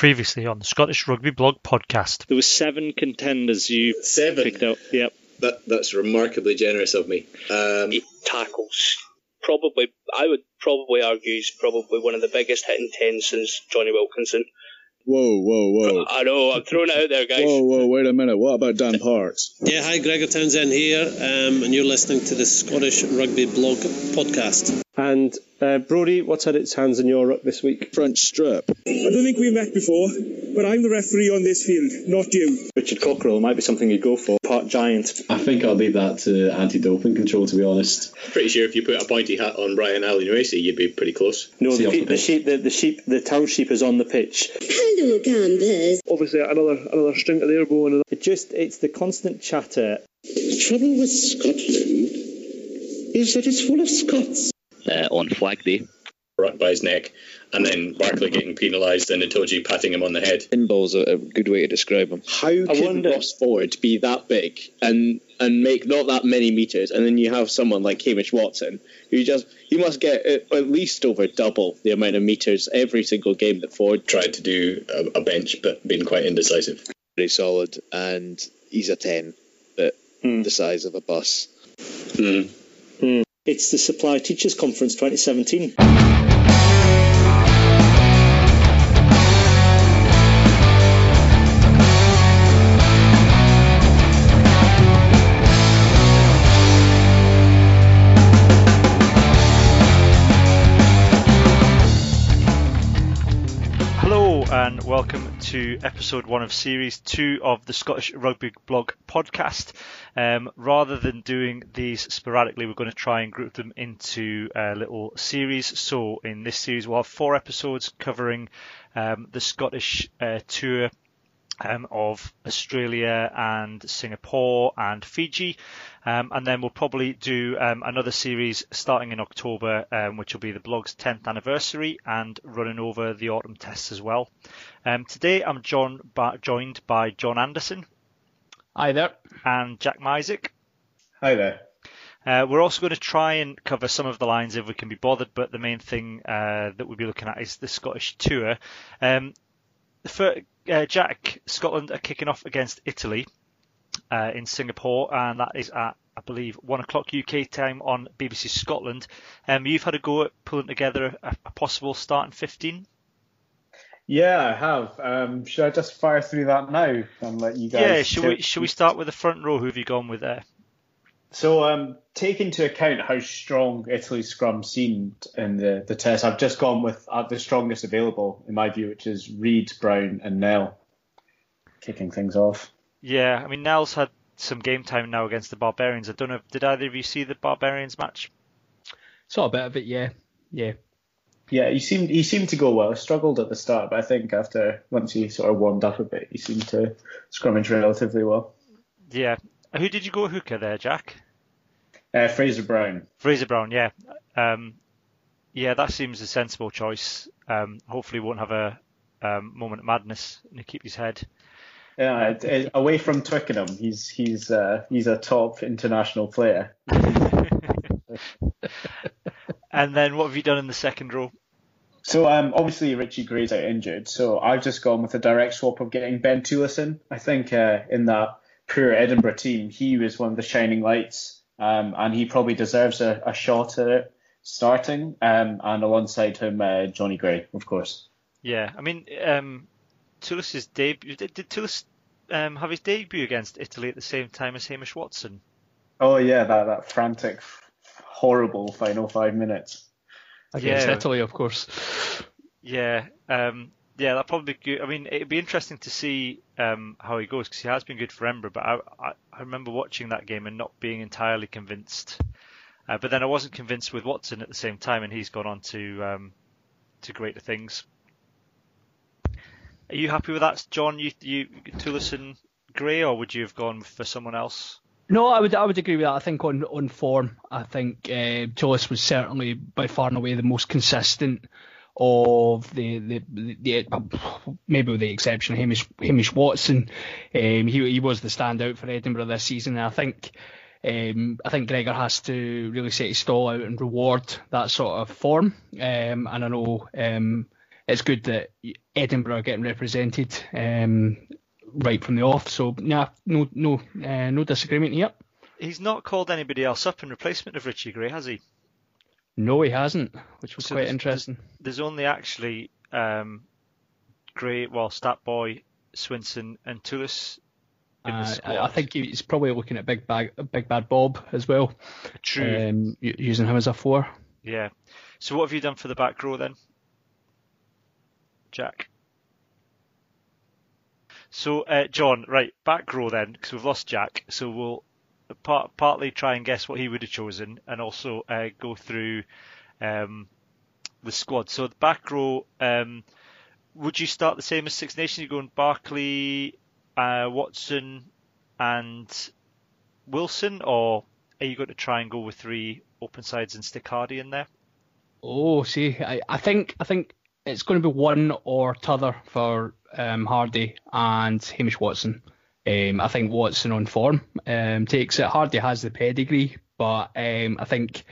Previously on the Scottish Rugby Blog podcast. There were seven contenders you Seven. picked out. Yep. That that's remarkably generous of me. Um, eight tackles. Probably, I would probably argue he's probably one of the biggest hitting ten since Jonny Wilkinson. Whoa, whoa, whoa. I know, I'm throwing it out there, guys. Whoa, whoa, wait a minute. What about Dan Parks? Yeah, hi, Gregor Townsend here, um, and you're listening to the Scottish Rugby Blog podcast. And uh, Brody, what's had its hands in your ruck this week? French strip. I don't think we've met before, but I'm the referee on this field, not you. Richard Cockerill might be something you'd go for. Part giant. I think I'll leave that to anti-doping control, to be honest. pretty sure if you put a pointy hat on Brian Allen Racy, you'd be pretty close. No, the, pe- the the sheep, the, the sheep, the town sheep is on the pitch. Hello, Gambas. Obviously, another another string to their bow. And It just, it's the constant chatter. The trouble with Scotland is that it's full of Scots. Uh, on Flag Day. Right by his neck, and then Barclay getting penalised and Itoje patting him on the head. Pinball's a, a good way to describe him. How can wonder- Ross Ford be that big and and make not that many meters, and then you have someone like Hamish Watson who just he must get at at least over double the amount of meters every single game that Ford. Tried to do a, a bench, but been quite indecisive. Very solid, and he's a 10, but Hmm. the size of a bus. Hmm. It's the Supply Teachers Conference 2017. Welcome to episode one of series two of the Scottish Rugby Blog podcast. Um, rather than doing these sporadically, we're going to try and group them into a little series. So in this series, we'll have four episodes covering um, the Scottish uh, tour um, of Australia and Singapore and Fiji. Um, and then we'll probably do um, another series starting in October, um, which will be the blog's 10th anniversary and running over the autumn tests as well. Um, today I'm John, ba- joined by John Anderson Hi there. and Jack Mysick. Hi there. Uh, we're also going to try and cover some of the Lions if we can be bothered, but the main thing uh, that we'll be looking at is the Scottish tour. Um, for uh, Jack, Scotland are kicking off against Italy uh, in Singapore, and that is at I believe one o'clock UK time on BBC Scotland. Um, you've had a go at pulling together a, a possible starting fifteen. Yeah, I have. Um, should I just fire through that now and let you guys? Yeah, should we should we start with the front row? Who have you gone with there? So, um, take into account how strong Italy's scrum seemed in the, the test. I've just gone with uh, the strongest available in my view, which is Reid, Brown, and Nel, kicking things off. Yeah, I mean Nel's had some game time now against the Barbarians. I don't know. Did either of you see the Barbarians match? Saw a bit of it, yeah. Yeah. Yeah, he seemed he seemed to go well. Struggled at the start, but I think after once he sort of warmed up a bit, he seemed to scrummage relatively well. Yeah. Who did you go hooker there, Jack? Uh, Fraser Brown. Fraser Brown, yeah. Um, yeah, that seems a sensible choice. Um, hopefully, he won't have a um, moment of madness and keep his head. Yeah, away from Twickenham, he's he's uh, he's a top international player. And then what have you done in the second row? So um, obviously Richie Gray's out injured, so I've just gone with a direct swap of getting Ben Toolis. I think uh, in that poor Edinburgh team, he was one of the shining lights, um, and he probably deserves a, a shot at it starting. Um, and alongside him, uh, Johnny Gray, of course. Yeah, I mean, um, Toolis's debut. Did, did Tulis um, have his debut against Italy at the same time as Hamish Watson? Oh yeah, that that frantic, horrible final five minutes. Against Yeah. Italy, of course. Yeah, um, yeah, that probably. Be good. I mean, it'd be interesting to see um, how he goes because he has been good for Edinburgh. But I, I, I remember watching that game and not being entirely convinced. Uh, but then I wasn't convinced with Watson at the same time, and he's gone on to um, to greater things. Are you happy with that, John? You, you Tulison Gray, or would you have gone for someone else? No, I would I would agree with that. I think on on form, I think uh, was certainly by far and away the most consistent of the the, the, the maybe with the exception of Hamish Hamish Watson. Um, he he was the standout for Edinburgh this season. And I think um, I think Gregor has to really set his stall out and reward that sort of form. Um, and I know um, it's good that Edinburgh are getting represented um, right from the off. So nah, no no uh, no disagreement here. He's not called anybody else up in replacement of Richie Gray, has he? No, he hasn't, which was So quite there's- interesting. There's only actually um, Gray, well, Statboy, Swinson, and the Uh, I think he's probably looking at Big Bag, Big Bad Bob as well. True. Um, using him as a four. Yeah. So what have you done for the back row then, Jack? So uh, John, right, back row then, because we've lost Jack. So we'll part, partly try and guess what he would have chosen, and also uh, go through um, the squad. So the back row, um, would you start the same as Six Nations? You're going Barclay, uh, Watson, and Wilson, or are you going to try and go with three open sides and stick Hardie in there? Oh, see, I, I think I think it's going to be one or t'other for um, Hardie and Hamish Watson. Um, I think Watson on form um, takes it. Hardie has the pedigree, but um, I think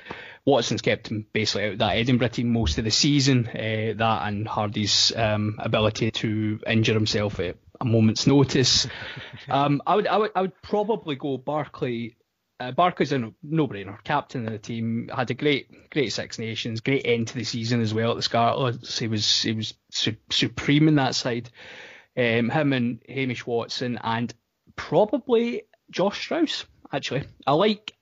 Watson's kept him basically out of that Edinburgh team most of the season. Uh, that and Hardie's um, ability to injure himself at a moment's notice. um, I would I would I would probably go Barclay. Uh, Barclay's a no- no-brainer. Captain of the team had a great, great Six Nations, great end to the season as well at the Scarlets. He was he was su- supreme in that side. Um, him and Hamish Watson and probably Josh Strauss. Actually, I like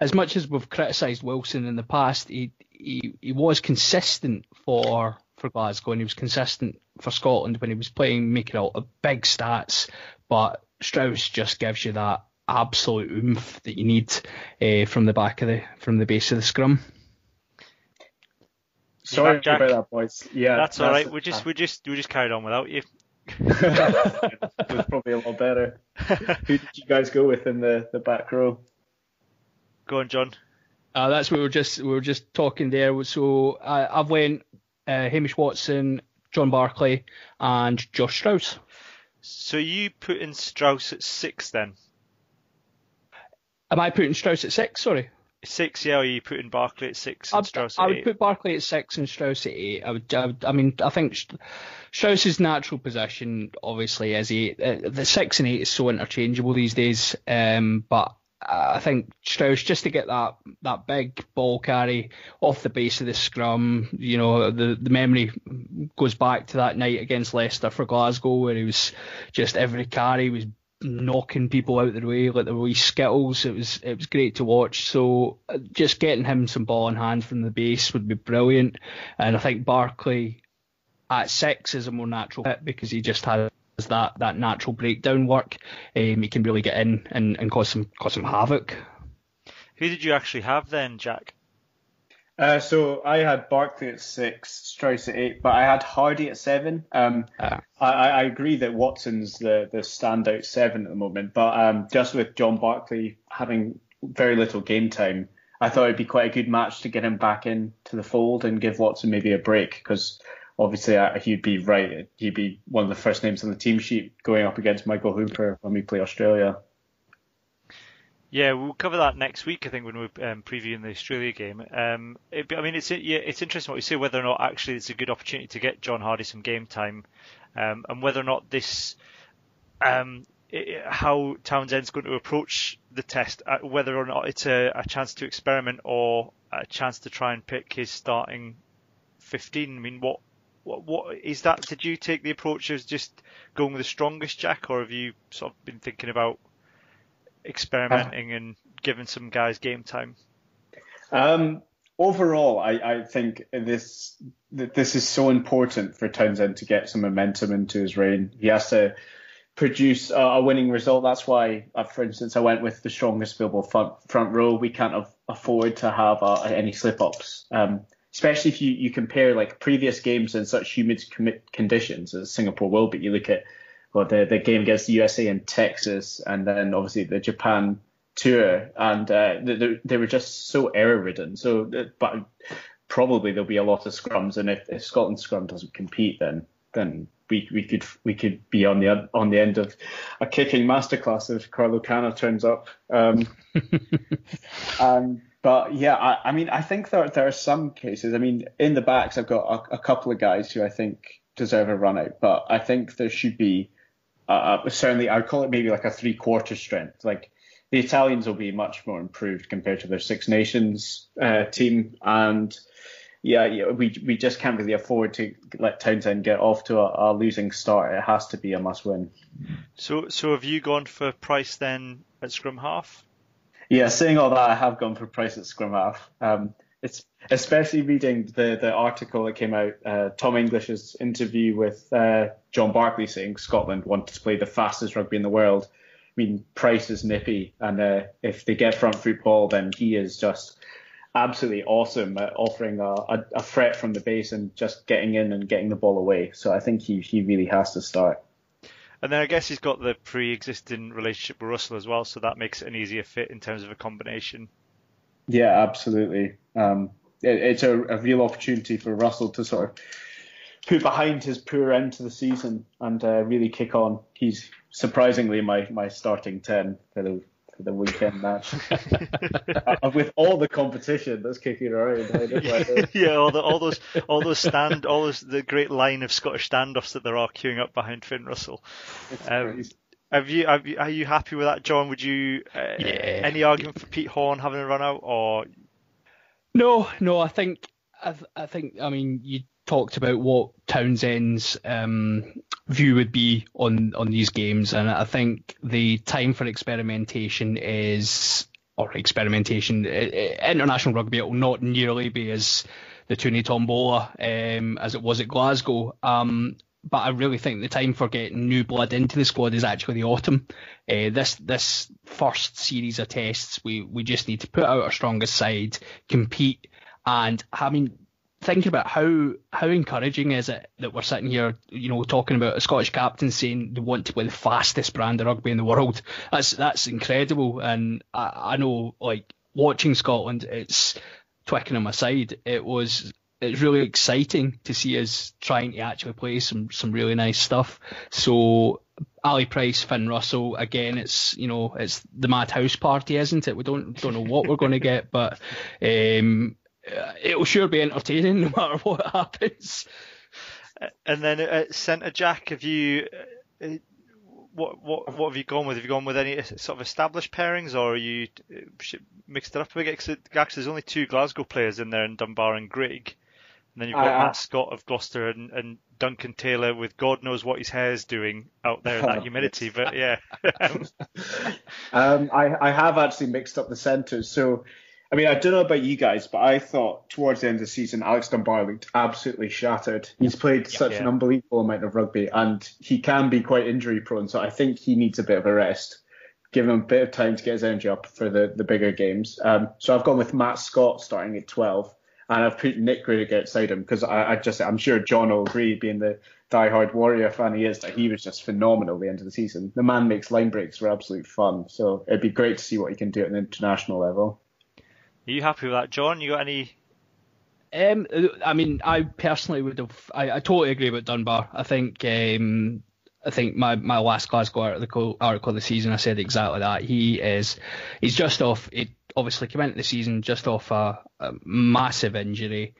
as much as we've criticised Wilson in the past. He he, he was consistent for for Glasgow and he was consistent for Scotland when he was playing, making out of big stats. But Strauss just gives you that absolute oomph that you need uh, from the back of the from the base of the scrum. Sorry Jack? about that, boys. Yeah, that's all right. We just we just we just carried on without you. It was probably a lot better. Who did you guys go with in the, the back row? Go on, John. Uh, that's what we were just we were just talking there. So uh, I've went uh, Hamish Watson, John Barclay, and Josh Strauss. So you put in Strauss at six then? Am I putting Strauss at six? Sorry. Six, yeah. Or are you putting Barclay at six and I'd- Strauss I would eight? put Barclay at six and Strauss at eight. I would, I, would, I mean, I think St- Strauss's natural position obviously is eight. Uh, the six and eight is so interchangeable these days. Um, but I think Strauss just to get that that big ball carry off the base of the scrum. You know, the the memory goes back to that night against Leicester for Glasgow where he was just every carry was knocking people out of the way like the wee skittles. It was it was great to watch. So uh, just getting him some ball in hand from the base would be brilliant. And I think Barclay at six is a more natural fit because he just has that that natural breakdown work. Um, he can really get in and, and cause some cause some havoc. Who did you actually have then, Jack? Uh, so I had Barclay at six, Strauss at eight, but I had Hardie at seven. Um, I, I I agree that Watson's the, the standout seven at the moment, but um, just with John Barclay having very little game time, I thought it'd be quite a good match to get him back into the fold and give Watson maybe a break because obviously uh, he'd be right. He'd be one of the first names on the team sheet going up against Michael Hooper when we play Australia. Yeah, we'll cover that next week. I think when we're um, previewing the Australia game. Um, it, I mean, it's yeah, it's interesting what you say whether or not actually it's a good opportunity to get John Hardie some game time, um, and whether or not this, um, i how Townsend's going to approach the test, uh, whether or not it's a, a chance to experiment or a chance to try and pick his starting 15. I mean, what what what is that? Did you take the approach of just going with the strongest Jack, or have you sort of been thinking about experimenting and giving some guys game time? Um, overall, I, I think this this is so important for Townsend to get some momentum into his reign. He has to produce a, a winning result. That's why, uh, for instance, I went with the strongest available front, front row. We can't af- afford to have uh, any slip ups. Um, especially if you, you compare like previous games in such humid commi- conditions as Singapore will be. You look at well, the, the game against the USA in Texas, and then obviously the Japan tour, and uh, they, they were just so error ridden. So, uh, but probably there'll be a lot of scrums, and if, if Scotland's scrum doesn't compete, then then we we could we could be on the on the end of a kicking masterclass if Carlo Canna turns up. Um, and but yeah, I, I mean, I think there there are some cases. I mean, in the backs, I've got a, a couple of guys who I think deserve a run out, but I think there should be uh, certainly I'd call it maybe like a three quarter strength. Like the Italians will be much more improved compared to their Six Nations uh, team, and yeah, yeah, we we just can't really afford to let Townsend get off to a, a losing start. It has to be a must win. So so have you gone for Price then at scrum half? Yeah, saying all that, I have gone for Price at scrum half. Um, it's especially reading the the article that came out, uh, Tom English's interview with uh, John Barclay saying Scotland wanted to play the fastest rugby in the world. I mean, Price is nippy, and uh, if they get front foot ball, then he is just absolutely awesome at offering a, a, a, threat from the base and just getting in and getting the ball away. So I think he, he really has to start. And then I guess he's got the pre-existing relationship with Russell as well, so that makes it an easier fit in terms of a combination. Yeah, absolutely. Um, it, it's a, a, real opportunity for Russell to sort of put behind his poor end to the season and uh, really kick on. He's surprisingly my, my starting ten for the for the weekend match. uh, with all the competition that's kicking around. yeah, all, the, all those all those stand all those the great line of Scottish standoffs that there are queuing up behind Finn Russell. Um, have you, have you, are you happy with that, John? Would you uh, yeah. any argument for Pete Horne having a run out or? No, no. I think I, I think I mean you talked about what Townsend's um, view would be on on these games, and I think the time for experimentation is or experimentation international rugby. It will not nearly be as the Tony Tombola um, as it was at Glasgow. Um, but I really think the time for getting new blood into the squad is actually the autumn. Uh, this this first series of tests, we we just need to put out our strongest side, compete, and I mean thinking about how how encouraging is it that we're sitting here, you know, talking about a Scottish captain saying they want to play the fastest brand of rugby in the world. That's that's incredible, and I, I know like watching Scotland, it's Twickenham aside, it was it's really exciting to see us trying to actually play some some really nice stuff. So Ali Price, Finn Russell, again, it's you know it's the madhouse Party, isn't it? We don't don't know what we're going to get, but um, it'll sure be entertaining no matter what happens. And then uh, centre Jack, have you uh, what what what have you gone with? Have you gone with any sort of established pairings, or are you uh, mixed it up a bit? Because there's only two Glasgow players in there, in Dunbar and Grigg. And then you've got Matt Scott of Gloucester and, and Duncan Taylor with God knows what his hair's doing out there in that humidity. But yeah. um, I, I have actually mixed up the centres. So I mean, I don't know about you guys, but I thought towards the end of the season, Alex Dunbar looked absolutely shattered. He's played yeah, such yeah. an unbelievable amount of rugby, and he can be quite injury prone. So I think he needs a bit of a rest. Give him a bit of time to get his energy up for the, the bigger games. Um, so I've gone with Matt Scott starting at 12, and I've put Nick Grigg outside him because I, I, just I'm sure John will agree, being the die-hard Warrior fan he is, that he was just phenomenal at the end of the season. The man makes line breaks for absolute fun. So it'd be great to see what he can do at an international level. Are you happy with that, John? You got any? Um, I mean, I personally would have. I, I totally agree with Dunbar. I think. Um, I think my, my last Glasgow article article of the season, I said exactly that. He is, he's just off. It obviously came into the season just off a, a massive injury.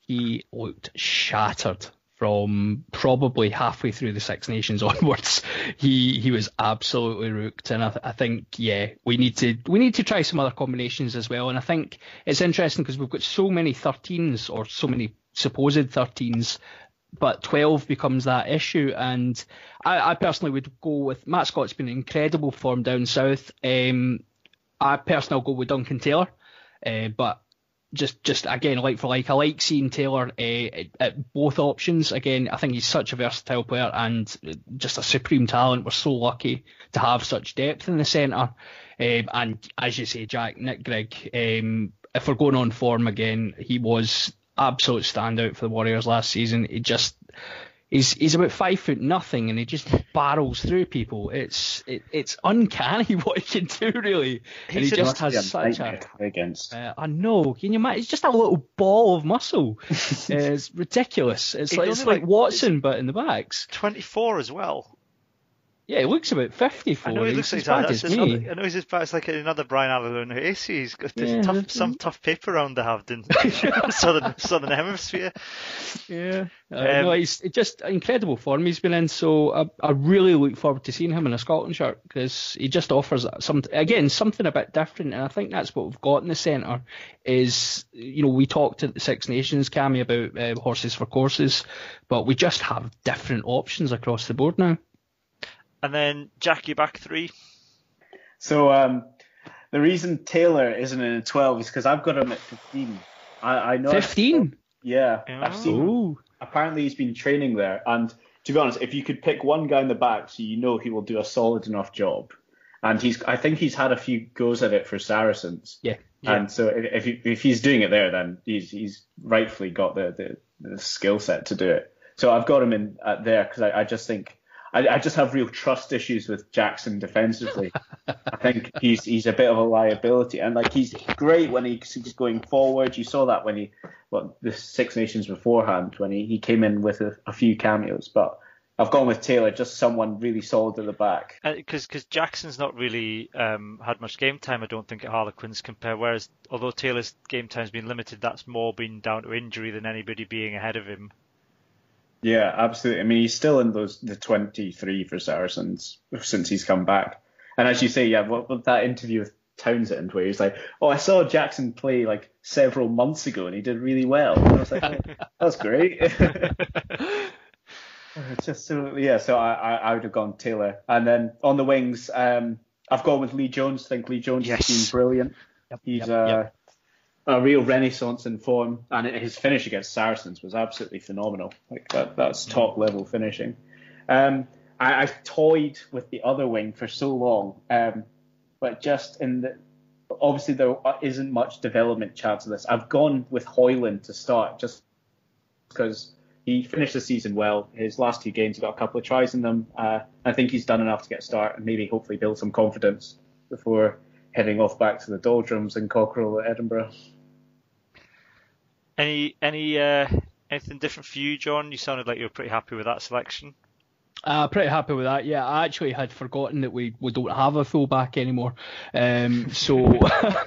He looked shattered from probably halfway through the Six Nations onwards, he he was absolutely rooked. And I, I, think yeah, we need to we need to try some other combinations as well. And I think it's interesting because we've got so many 13s or so many supposed 13s. But 12 becomes that issue, and I, I personally would go with Matt Scott's been incredible form down south. Um, I personally go with Duncan Taylor, uh, but just just again like for like I like seeing Taylor uh, at both options. Again, I think he's such a versatile player and just a supreme talent. We're so lucky to have such depth in the centre. Um, and as you say, Jack Nick Grigg, um, if we're going on form again, he was absolute standout for the Warriors last season. He just he's he's about five foot nothing and he just barrels through people. It's it, it's uncanny what he can do really. And he just has such a against. Uh, I know. Can you imagine? He's just a little ball of muscle. it's ridiculous. It's like it's like, like Watson, but in the backs. Twenty four as well. Yeah, he looks about 50 for I know he looks like as that's as another. I know he's as bad as like another Brian Allen AC. He's got Yeah. tough, some tough paper round to have in southern southern hemisphere. Yeah, uh, Um, no, he's just incredible form he's been in. So I, I really look forward to seeing him in a Scotland shirt because he just offers some again something a bit different, and I think that's what we've got in the centre. Is you know we talked at the Six Nations Cammy about uh, horses for courses, but we just have different options across the board now. And then Jackie back three. So um, the reason Taylor isn't in a 12 is because I've got him at 15. I, I know. 15. Yeah, I've seen. Ooh. Apparently, he's been training there, and to be honest, if you could pick one guy in the back, so you know he will do a solid enough job, and he's, I think he's had a few goes at it for Saracens. Yeah. And so if if, he, if he's doing it there, then he's he's rightfully got the the, the skill set to do it. So I've got him in at there because I, I just think I, I just have real trust issues with Jackson defensively. I think he's he's a bit of a liability, and like he's great when he's going forward. You saw that when he well the Six Nations beforehand when he, he came in with a, a few cameos, but. I've gone with Taylor, just someone really solid at the back. Because because Jackson's not really um, had much game time, I don't think, at Harlequins compare. Whereas although Taylor's game time's been limited, that's more been down to injury than anybody being ahead of him. Yeah, absolutely. I mean, he's still in those the 23 for Saracens since he's come back. And as you say, yeah, what, what that interview with Townsend where he's like, "Oh, I saw Jackson play like several months ago, and he did really well." And I was like, oh, "That's great." It's just so yeah. So I, I I would have gone Taylor, and then on the wings, um, I've gone with Lee Jones. I think Lee Jones Yes. has been brilliant. He's yep, uh, yep. A real renaissance in form, and his finish against Saracens was absolutely phenomenal. Like that, that's top level finishing. Um, I, I've toyed with the other wing for so long, um, but just in the obviously there isn't much development chance of this. I've gone with Hoyland to start just because he finished the season well. His last two games, he got a couple of tries in them. Uh, I think he's done enough to get a start and maybe hopefully build some confidence before heading off back to the doldrums in Cockerill at Edinburgh. Any any uh, anything different for you, John? You sounded like you were pretty happy with that selection. Uh, pretty happy with that. Yeah, I actually had forgotten that we, we don't have a fullback anymore. Um, so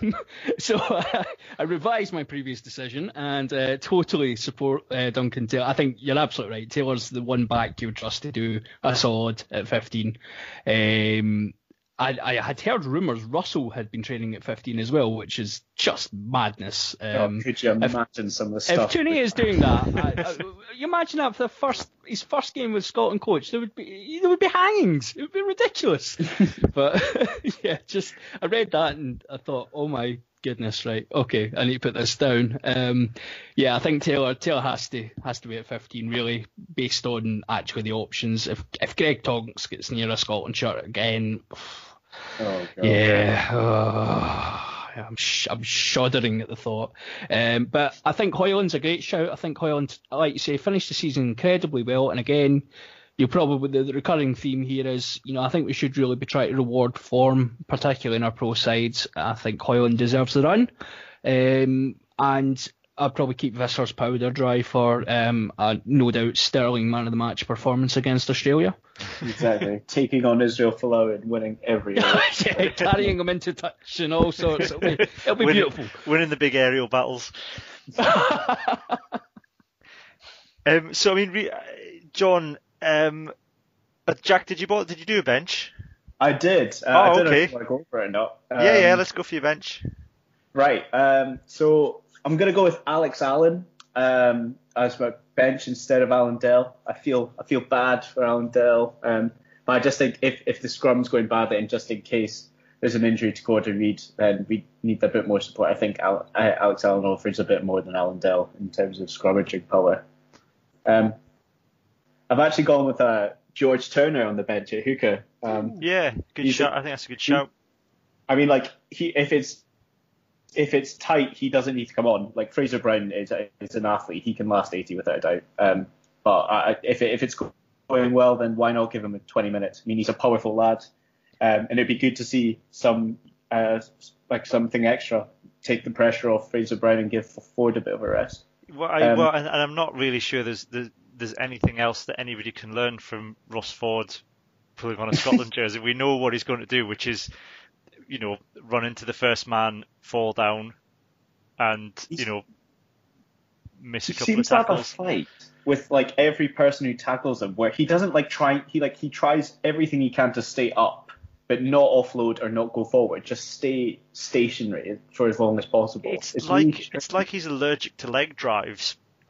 so I revised my previous decision and uh, totally support uh, Duncan Taylor. I think you're absolutely right. Taylor's the one back you would trust to do a solid at 15. Um, I, I had heard rumours Russell had been training at 15 as well, which is just madness. Um, oh, could you imagine some of the stuff? if? Tooney is doing that, I, I, you imagine that for the first his first game with Scotland coach, there would be there would be hangings. It would be ridiculous. but yeah, just I read that and I thought, oh my goodness, right? Okay, I need to put this down. Um, yeah, I think Taylor Taylor has to has to be at 15 really, based on actually the options. If if Greg Tonks gets near a Scotland shirt again. Oh. Yeah. oh, I'm, sh- I'm shuddering at the thought. Um, but I think Hoyland's a great shout. I think Hoyland, like you say, finished the season incredibly well. And again, you probably the, the recurring theme here is, you know, I think we should really be trying to reward form, particularly in our pro sides. I think Hoyland deserves the run. Um, and I'd probably keep Visser's powder dry for um, a no doubt sterling man of the match performance against Australia. Exactly. Taking on Israel Folau and winning every race. yeah, carrying them into touch and all sorts. It'll be, it'll be winning, beautiful. Winning the big aerial battles. um, so I mean, re- uh, John, um, uh, Jack, did you bought, did you do a bench? I did. Uh, Oh, I don't know okay. if you want to go for it or not. yeah, yeah. Um, Let's go for your bench. Right. Um, so I'm going to go with Alex Allan um, as my bench instead of Allan Dell. I feel I feel bad for Allan Dell, um, but I just think if, if the scrum's going badly and just in case there's an injury to Gordon Reid, then we need a bit more support. I think Al- Alex Allan offers a bit more than Allan Dell in terms of scrummaging power. Um, I've actually gone with uh, George Turner on the bench at hooker. Um, Yeah, good shot. I think that's a good shout. I mean, like he, if it's if it's tight, he doesn't need to come on. Like Fraser Brown is, is an athlete; he can last 80 without a doubt. Um, but I, if it, if it's going well, then why not give him 20 minutes? I mean, he's a powerful lad, um, and it'd be good to see some uh, like something extra, take the pressure off Fraser Brown and give Ford a bit of a rest. Well, I, Um, well and, and I'm not really sure there's, there's there's anything else that anybody can learn from Ross Ford pulling on a Scotland jersey. We know what he's going to do, which is, you know, run into the first man, fall down, and you know, miss a he couple seems of to have a tackles. fight with like every person who tackles him, where he doesn't like try. He like he tries everything he can to stay up, but not offload or not go forward. Just stay stationary for as long as possible. It's, really like it's like he's allergic to leg drives.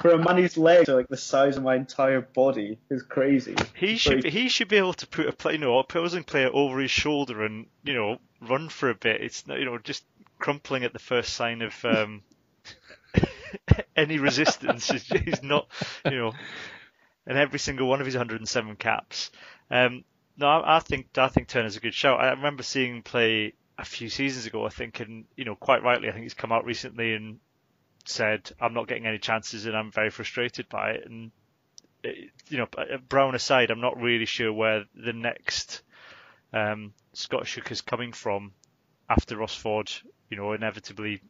for a man whose legs are like the size of my entire body is crazy. He It's should he should be able to put a play, you know, opposing player over his shoulder and you know run for a bit. It's not, you know just crumpling at the first sign of um, any resistance. He's not you know, and every single one of his 107 caps. Um, no, I, I think I think Turner's a good shout. I remember seeing him play a few seasons ago. I think, and you know, quite rightly, I think he's come out recently and said, "I'm not getting any chances, and I'm very frustrated by it." And you know, uh, Brown aside, I'm not really sure where the next um, Scottish hook is coming from after Ross Ford. You know, inevitably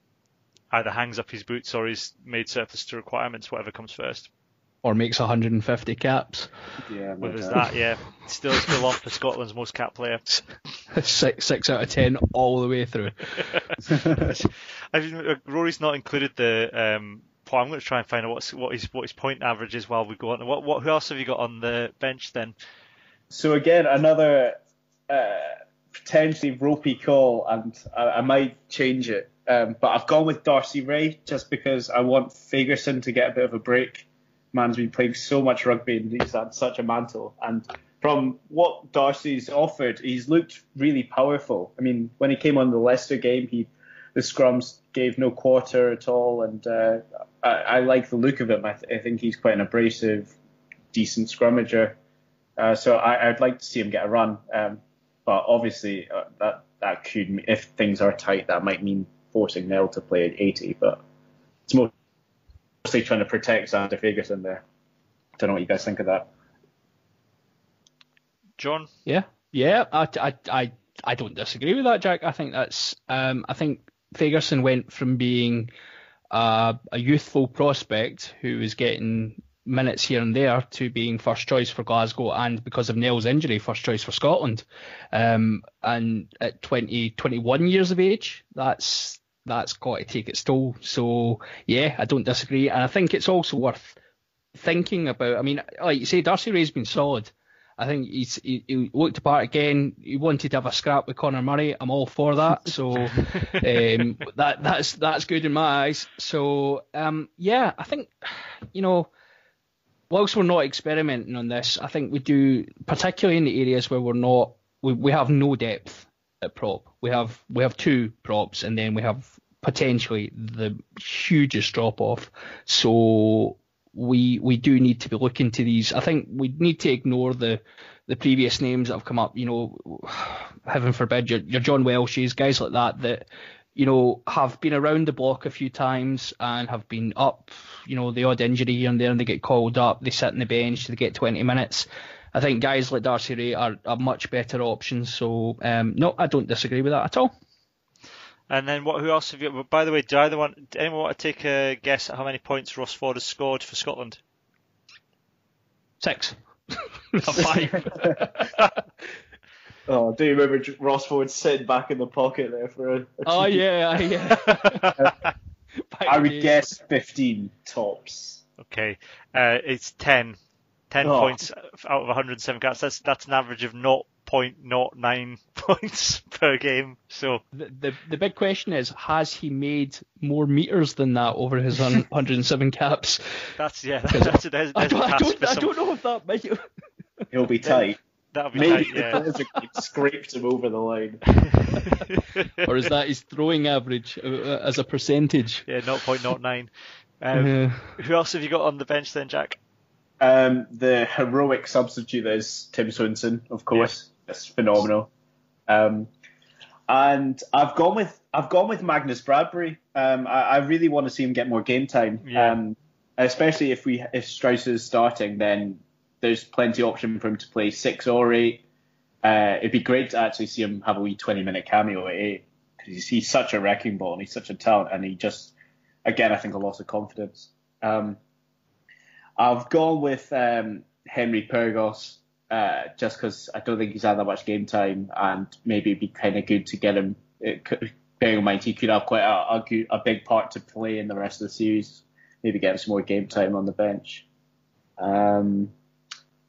either hangs up his boots or he's made surplus to requirements, whatever comes first. Or makes 150 caps. Yeah, Well, there's that, yeah. Still, still on for Scotland's most cap player. six, six out of ten all the way through. I mean, uh, Rory's not included the. Um, I'm going to try and find out what's, what his what his point average is while we go on. What what who else have you got on the bench then? So again, another uh, potentially ropey call, and I, I might change it. Um, but I've gone with D'Arcy Rae just because I want Fagerson to get a bit of a break. Man's been playing so much rugby and he's had such a mantle. And from what D'Arcy's offered, he's looked really powerful. I mean, when he came on the Leicester game, he the scrums gave no quarter at all, and uh, I, I like the look of him. I, th- I think he's quite an abrasive, decent scrummager. Uh, so I, I'd like to see him get a run. Um, but obviously, uh, that that could, if things are tight, that might mean forcing Nel to play at 80. But it's mostly trying to protect Zander Fagerson there. Don't know what you guys think of that. John? Yeah, yeah, I, I, I, I don't disagree with that, Jack. I think that's, um, I think Fagerson went from being uh, a youthful prospect who was getting minutes here and there to being first choice for Glasgow and because of Neil's injury, first choice for Scotland. Um, and at 20, 21 years of age, that's that's got to take its toll. So yeah, I don't disagree, and I think it's also worth thinking about. I mean, like you say, D'Arcy Rae's been solid. I think he's he, he looked apart again. He wanted to have a scrap with Conor Murray. I'm all for that. So um, that that's that's good in my eyes. So um, yeah, I think you know, whilst we're not experimenting on this, I think we do, particularly in the areas where we're not, we, we have no depth prop. We have we have two props, and then we have potentially the hugest drop off. So we we do need to be looking to these. I think we need to ignore the the previous names that have come up. You know, heaven forbid your your John Welshes, guys like that that you know have been around the block a few times and have been up. You know, the odd injury here and there, and they get called up. They sit on the bench, they get 20 minutes. I think guys like D'Arcy Rae are, are much better options. So um, no, I don't disagree with that at all. And then what? Who else have you? By the way, do either want anyone want to take a guess at how many points Ross Ford has scored for Scotland? Six. Five. oh, do you remember Ross Ford sitting back in the pocket there for a? a Oh yeah, yeah. I would guess 15 tops. Okay, uh, it's 10. 10 Oh. points out of 107 caps. That's that's an average of 0.09 points per game. So The, the the big question is, has he made more meters than that over his 107 caps? that's yeah, that's a, there's, I don't, I don't, for I don't know if that might. He'll be tight. That'll be Maybe tight, the yeah. buzzer scraped him over the line. or is that his throwing average uh, uh, as a percentage? Yeah, 0.09. Um, Yeah. Who else have you got on the bench then, Jack? Um, the heroic substitute is Tim Swinson, of course. Yes. It's phenomenal. Um, and I've gone with I've gone with Magnus Bradbury. Um, I, I really want to see him get more game time. Yeah. Um, especially if we if Strauss is starting, then there's plenty of option for him to play six or eight. Uh, it'd be great to actually see him have a wee 20 minute cameo at eight because he's, he's such a wrecking ball and he's such a talent and he just again I think a loss of confidence. Um, I've gone with um, Henry Pyrgos. uh, just because I don't think he's had that much game time, and maybe it'd be kind of good to get him. Could, bearing in mind he could have quite a, a, a big part to play in the rest of the series. Maybe get him some more game time on the bench. Um,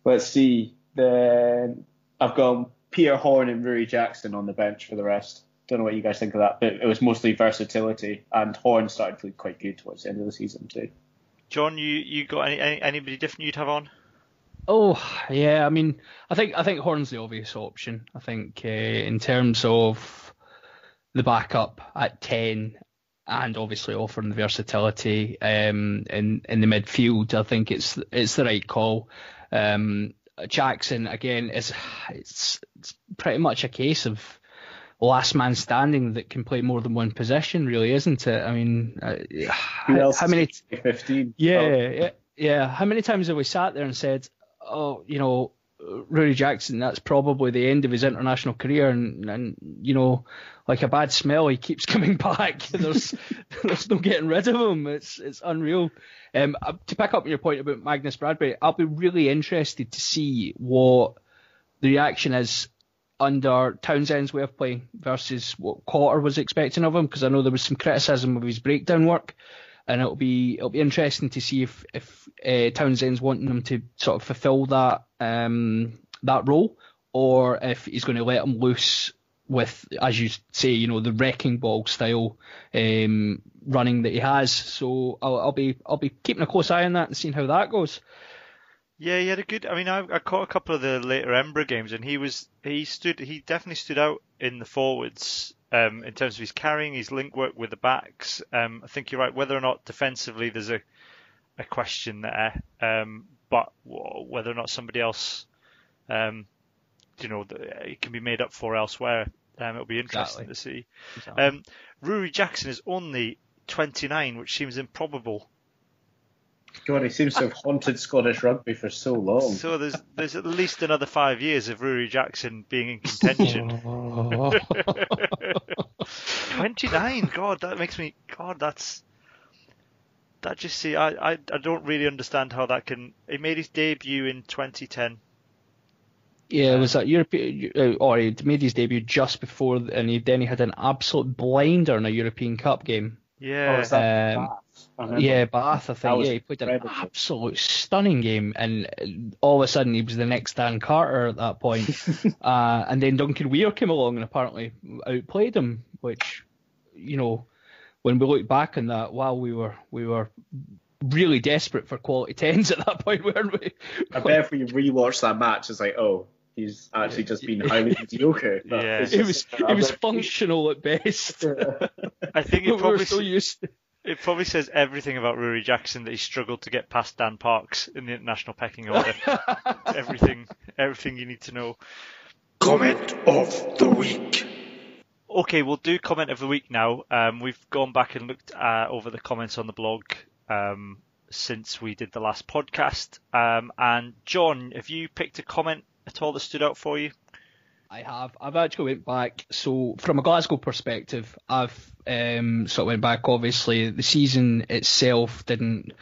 let's see. Then I've gone Pierre Horne and Ruaridh Jackson on the bench for the rest. Don't know what you guys think of that, but it was mostly versatility, and Horne started to look quite good towards the end of the season too. John, you you got any, any anybody different you'd have on? Oh yeah, I mean, I think I think Horne's the obvious option. I think uh, in terms of the backup at ten, and obviously offering the versatility um, in in the midfield, I think it's it's the right call. Um, Jackson again is it's, it's pretty much a case of last man standing that can play more than one position, really, isn't it? I mean, uh, how, how, many? Fifteen. Yeah, oh. yeah, yeah. How many times have we sat there and said, "Oh, you know, Ruaridh Jackson, that's probably the end of his international career," and, and you know, like a bad smell, he keeps coming back. There's there's no getting rid of him. It's it's unreal. Um, uh, to pick up on your point about Magnus Bradbury, I'll be really interested to see what the reaction is under Townsend's way of playing versus what Cotter was expecting of him, because I know there was some criticism of his breakdown work, and it'll be it'll be interesting to see if if uh, Townsend's wanting him to sort of fulfil that um, that role, or if he's going to let him loose with, as you say, you know, the wrecking ball style um, running that he has. So I'll, I'll, be I'll be keeping a close eye on that and seeing how that goes. Yeah, he had a good. I mean, I, I caught a couple of the later Embra games, and he was he stood he definitely stood out in the forwards um, in terms of his carrying, his link work with the backs. Um, I think you're right. Whether or not defensively there's a a question there, um, but whether or not somebody else, um, you know, it can be made up for elsewhere. Um, it'll be interesting exactly. to see. Exactly. Um, Ruaridh Jackson is only 29, which seems improbable. God, he seems to have haunted Scottish rugby for so long. So there's there's at least another five years of Ruaridh Jackson being in contention. 29, God, that makes me God, that's that just see I, I I don't really understand how that can. He made his debut in 2010. Yeah, it was that European? Uh, or he made his debut just before, and he, then he had an absolute blinder in a European Cup game. Yeah, oh, that um, Bath? yeah, Bath. I think. Yeah, he played an absolute stunning game, and all of a sudden he was the next Dan Carter at that point. uh, and then Duncan Weir came along and apparently outplayed him, which, you know, when we look back on that, wow, we were we were really desperate for quality tens at that point, weren't we? I bet if we rewatch that match, it's like, oh, he's actually just been highly mediocre. Yeah, it was it was functional at best. I think it probably so used it probably says everything about Ruaridh Jackson that he struggled to get past Dan Parks in the international pecking order. everything, everything you need to know. Comment of the week. Okay, we'll do comment of the week now. Um, we've gone back and looked uh, over the comments on the blog um, since we did the last podcast. Um, and John, have you picked a comment at all that stood out for you? I have. I've actually went back. So from a Glasgow perspective, I've um, sort of went back. Obviously, the season itself didn't.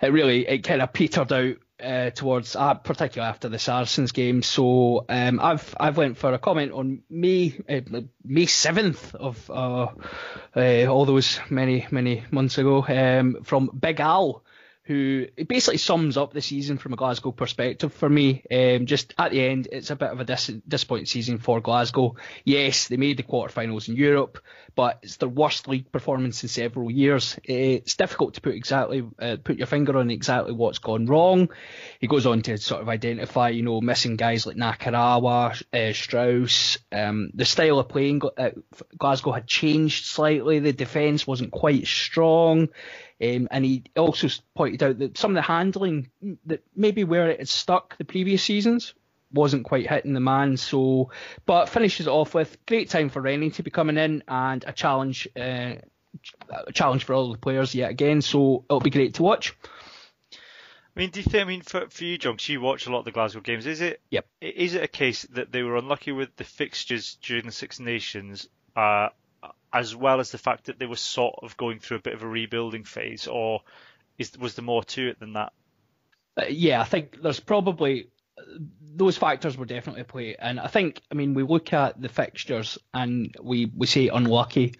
It really it kind of petered out uh, towards, uh, particularly after the Saracens game. So um, I've I've went for a comment on May uh, May seventh of uh, uh, all those many many months ago um, from Big Al who it basically sums up the season from a Glasgow perspective for me. Um, just at the end, it's a bit of a dis- disappointing season for Glasgow. Yes, they made the quarterfinals in Europe, but it's their worst league performance in several years. It's difficult to put exactly uh, put your finger on exactly what's gone wrong. He goes on to sort of identify, you know, missing guys like Nakarawa, uh, Strauss. Um, the style of playing uh, Glasgow had changed slightly. The defence wasn't quite strong. Um, and he also pointed out that some of the handling that maybe where it had stuck the previous seasons wasn't quite hitting the man. So, but finishes off with great time for Rennie to be coming in and a challenge, uh, a challenge for all the players yet again. So it'll be great to watch. I mean, do you think? I mean, for for you, John, because you watch a lot of the Glasgow games, is it? Yep. Is it a case that they were unlucky with the fixtures during the Six Nations, uh, as well as the fact that they were sort of going through a bit of a rebuilding phase, or is was there more to it than that? Uh, yeah, I think there's probably those factors were definitely at play. And I think, I mean, we look at the fixtures and we, we say unlucky.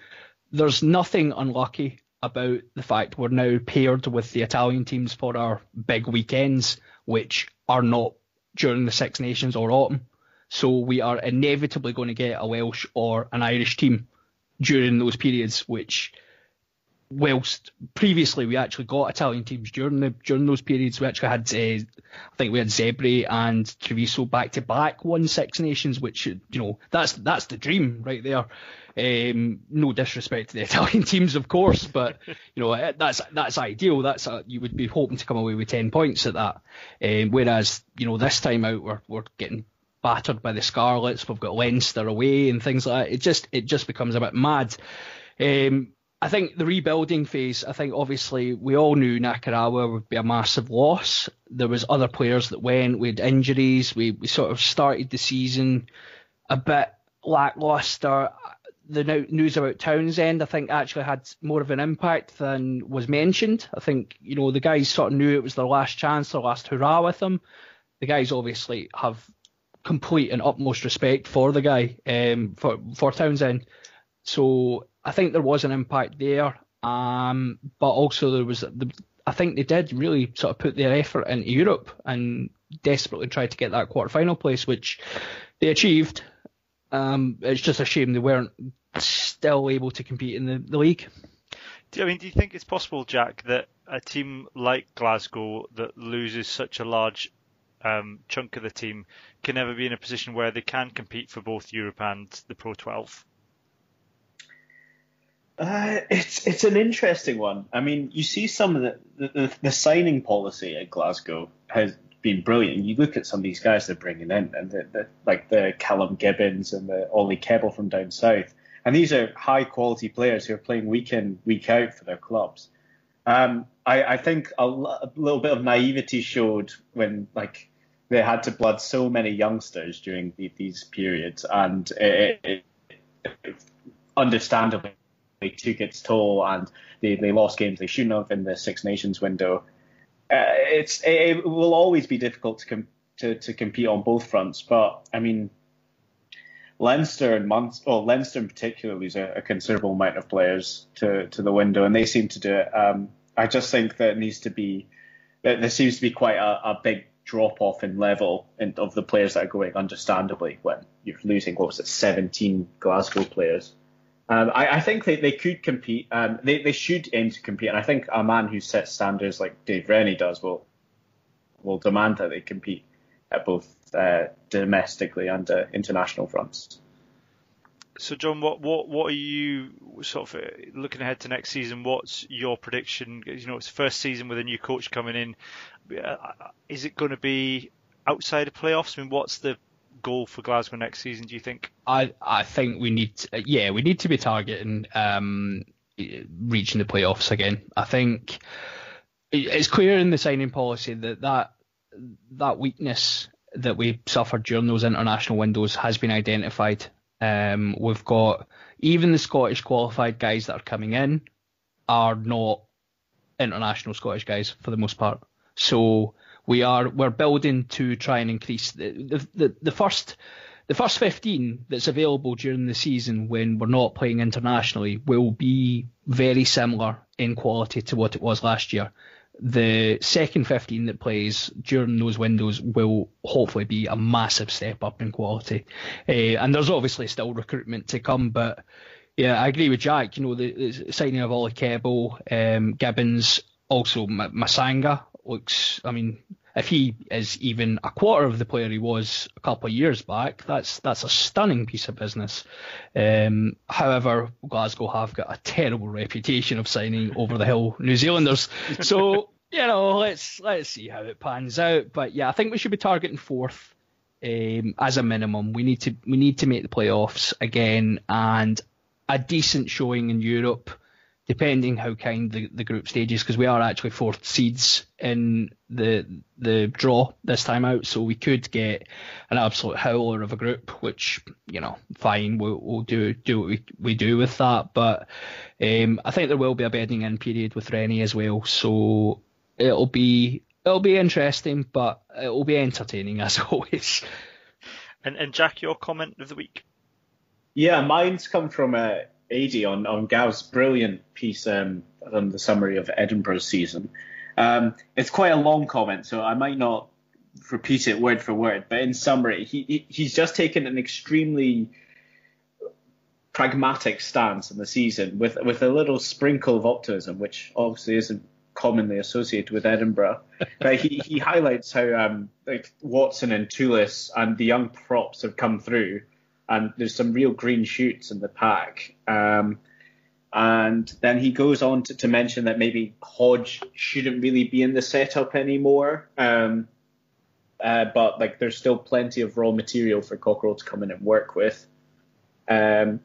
There's nothing unlucky about the fact we're now paired with the Italian teams for our big weekends, which are not during the Six Nations or autumn. So we are inevitably going to get a Welsh or an Irish team during those periods, which whilst previously we actually got Italian teams during the during those periods, we actually had uh, I think we had Zebre and Treviso back to back won Six Nations, which you know that's that's the dream right there. Um, no disrespect to the Italian teams, of course, but you know eh, that's that's ideal. That's a, you would be hoping to come away with ten points at that. Um, whereas you know this time out we're we're getting battered by the Scarlets. We've got Leinster away and things like that. It just it just becomes a bit mad. Um, I think the rebuilding phase. I think obviously we all knew Nakarawa would be a massive loss. There was other players that went. We had injuries. We we sort of started the season a bit lackluster. The news about Townsend, I think, actually had more of an impact than was mentioned. I think you know the guys sort of knew it was their last chance, their last hurrah with them. The guys obviously have complete and utmost respect for the guy, um, for for Townsend. So I think there was an impact there, um, but also there was. The, I think they did really sort of put their effort into Europe and desperately tried to get that quarter final place, which they achieved. Um, it's just a shame they weren't still able to compete in the, the league. Do, I mean, do you think it's possible, Jack, that a team like Glasgow that loses such a large um, chunk of the team can never be in a position where they can compete for both Europe and the Pro 12? Uh, it's it's an interesting one. I mean, you see some of the, the, the signing policy at Glasgow has been brilliant. You look at some of these guys they're bringing in, and the, the, like the Callum Gibbins and the Ollie Kebble from down south, and these are high quality players who are playing week in week out for their clubs. Um, I, I think a, a little bit of naivety showed when like they had to blood so many youngsters during the, these periods, and it, it, it, understandably took its toll and they, they lost games they shouldn't have in the Six Nations window. Uh, it's it, it, will always be difficult to, com- to to compete on both fronts, but I mean, Leinster and Munster, well, Leinster in particular lose a, a, considerable amount of players to to the window, and they seem to do it. Um, I just think that needs to be there seems to be quite a, a big drop off in level in, of the players that are going, understandably, when you're losing what was it, 17 Glasgow players. Um, I, I, think they, they could compete. Um, they, they should aim to compete, and I think a man who sets standards like Dave Rennie does will will demand that they compete at both uh, domestically and uh, international fronts. So, John, what what what are you sort of uh, looking ahead to next season? What's your prediction? You know, it's the first season with a new coach coming in. Uh, is it going to be outside of playoffs? I mean, what's the goal for Glasgow next season? Do you think? I I think we need to, yeah we need to be targeting um, reaching the playoffs again. I think it's clear in the signing policy that that that weakness that we suffered during those international windows has been identified. Um, we've got even the Scottish qualified guys that are coming in are not international Scottish guys for the most part. So we are we're building to try and increase the the, the, the first the first 15 that's available during the season when we're not playing internationally will be very similar in quality to what it was last year. The second 15 that plays during those windows will hopefully be a massive step up in quality. Uh, and there's obviously still recruitment to come, but yeah, I agree with Jack. You know, the, the signing of Ollie Kebble, um, Gibbins, also Masaga looks. I mean, if he is even a quarter of the player he was a couple of years back, that's that's a stunning piece of business. Um, however, Glasgow have got a terrible reputation of signing over the hill New Zealanders, so you know let's let's see how it pans out. But yeah, I think we should be targeting fourth um, as a minimum. We need to we need to make the playoffs again and a decent showing in Europe depending how kind the, the group stage is, because we are actually fourth seeds in the the draw this time out, so we could get an absolute howler of a group, which you know, fine, we'll, we'll do do what we, we do with that. But um, I think there will be a bedding in period with Rennie as well, so it'll be it'll be interesting, but it'll be entertaining as always. And and Jack, your comment of the week? Yeah, mine's come from uh, AD on on Gav's brilliant piece um, on the summary of Edinburgh's season. Um, it's quite a long comment, so I might not repeat it word for word. But in summary, he, he he's just taken an extremely pragmatic stance in the season with with a little sprinkle of optimism, which obviously isn't commonly associated with Edinburgh. but he, he highlights how um, like Watson and Toolis and the young props have come through, and there's some real green shoots in the pack. Um, and then he goes on to, to mention that maybe Hodge shouldn't really be in the setup anymore. Um, uh, but like there's still plenty of raw material for Cockerill to come in and work with. Um,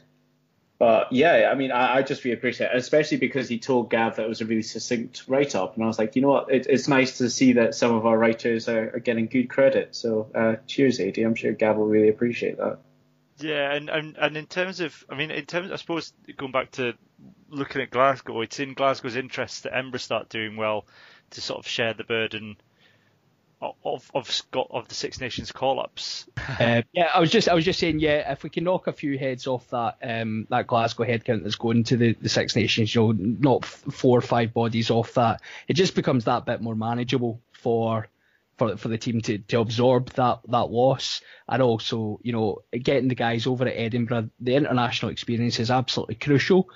but yeah, I mean, I, I just really appreciate it, especially because he told Gav that it was a really succinct write up. And I was like, you know what? It, it's nice to see that some of our writers are, are getting good credit. So uh, cheers, AD. I'm sure Gav will really appreciate that. Yeah, and, and and in terms of, I mean, in terms, I suppose going back to looking at Glasgow, it's in Glasgow's interest that Embra start doing well to sort of share the burden of of Scott of the Six Nations call ups. uh, yeah, I was just I was just saying, yeah, if we can knock a few heads off that um, that Glasgow headcount that's going to the, the Six Nations, you know, not four or five bodies off that, it just becomes that bit more manageable for for for the team to, to absorb that that loss, and also you know getting the guys over at Edinburgh, the international experience is absolutely crucial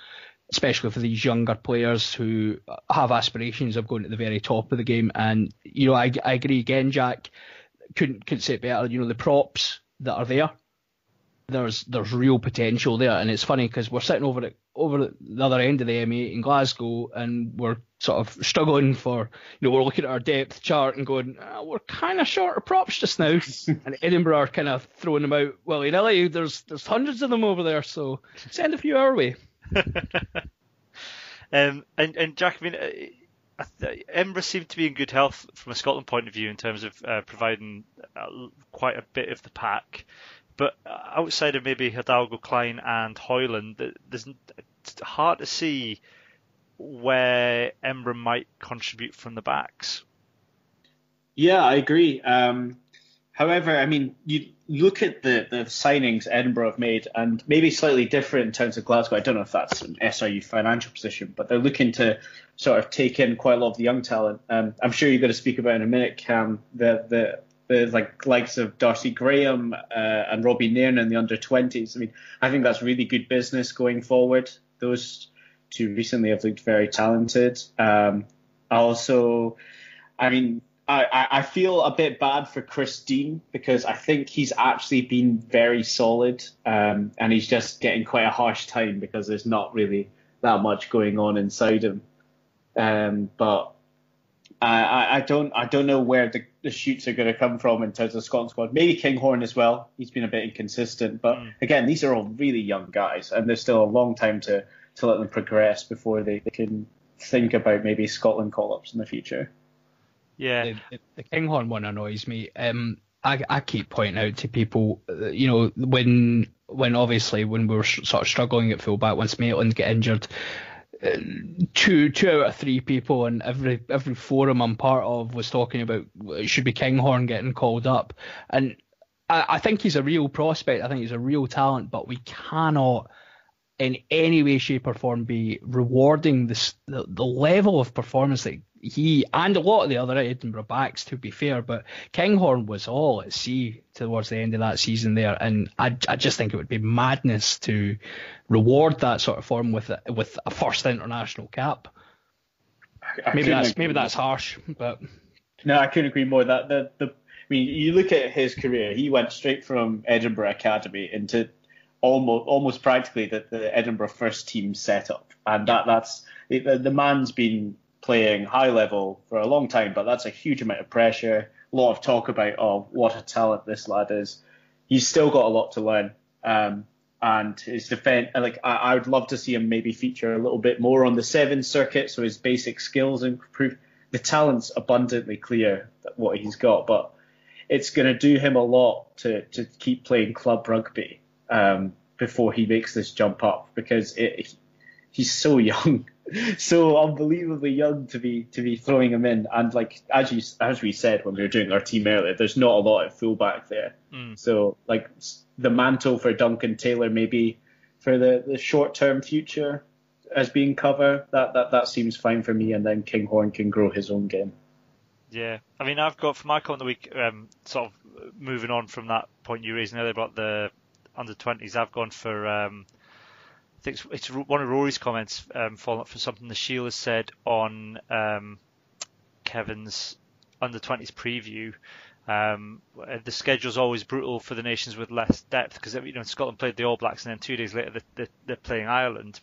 especially for these younger players who have aspirations of going to the very top of the game. And you know, I, I agree again, Jack. Couldn't couldn't say it better. You know, the props that are there, there's there's real potential there, and it's funny because we're sitting over at over the other end of the M8 in Glasgow, and we're sort of struggling for, you know, we're looking at our depth chart and going, oh, we're kind of short of props just now, and Edinburgh are kind of throwing them out willy nilly. There's there's hundreds of them over there, so send a few our way. um, and and Jack, I mean, uh, Embra seemed to be in good health from a Scotland point of view in terms of uh, providing uh, quite a bit of the pack. But outside of maybe Hidalgo-Clyne, and Hoyland, there's it's hard to see where Embra might contribute from the backs. Yeah, I agree. Um, however, I mean, you look at the, the signings Edinburgh have made, and maybe slightly different in terms of Glasgow. I don't know if that's an SRU financial position, but they're looking to sort of take in quite a lot of the young talent. Um, I'm sure you're going to speak about in a minute, Cam, the the the like likes of Darcy Graham uh, and Robbie Nairn in the under 20s. I mean, I think that's really good business going forward. Those two recently have looked very talented. Um, also, I mean, I, I feel a bit bad for Chris Dean because I think he's actually been very solid um, and he's just getting quite a harsh time because there's not really that much going on inside him. Um, but I, I don't I don't know where the, the shoots are going to come from in terms of Scotland squad. Maybe Kinghorn as well. He's been a bit inconsistent, but mm. again, these are all really young guys, and there's still a long time to to let them progress before they, they can think about maybe Scotland call ups in the future. Yeah, the, the Kinghorn one annoys me. Um, I, I keep pointing out to people, uh, you know, when when obviously when we were sort of struggling at fullback once Maitland get injured, uh, two two out of three people and every every forum I'm part of was talking about it should be Kinghorn getting called up, and I, I think he's a real prospect. I think he's a real talent, but we cannot in any way, shape, or form be rewarding this the, the level of performance that he and a lot of the other Edinburgh backs, to be fair, but Kinghorn was all at sea towards the end of that season there, and I, I just think it would be madness to reward that sort of form with a, with a first international cap. I, I maybe that's maybe that's harsh, but no, I couldn't agree more. That the the I mean, you look at his career; he went straight from Edinburgh Academy into almost almost practically the, the Edinburgh first team setup, and that that's the, the man's been playing high level for a long time, but that's a huge amount of pressure. A lot of talk about oh what a talent this lad is. He's still got a lot to learn, um, and his defense like I, I would love to see him maybe feature a little bit more on the seven circuit, so his basic skills improve. The talent's abundantly clear what he's got, but it's going to do him a lot to to keep playing club rugby um, before he makes this jump up because it, he's so young, so unbelievably young to be to be throwing him in. And like as you as we said when we were doing our team earlier, there's not a lot at fullback there. Mm. So like the mantle for Duncan Taylor maybe for the, the short term future as being cover that, that that seems fine for me. And then Kinghorn can grow his own game. Yeah, I mean, I've got for my comment of the week, um, sort of moving on from that point you raised earlier about the under 20s. I've gone for, um, I think it's, one of Rory's comments, um, up from something the Shield has said on um, Kevin's under 20s preview. Um, the schedule's always brutal for the nations with less depth because you know Scotland played the All Blacks and then two days later they're, they're playing Ireland.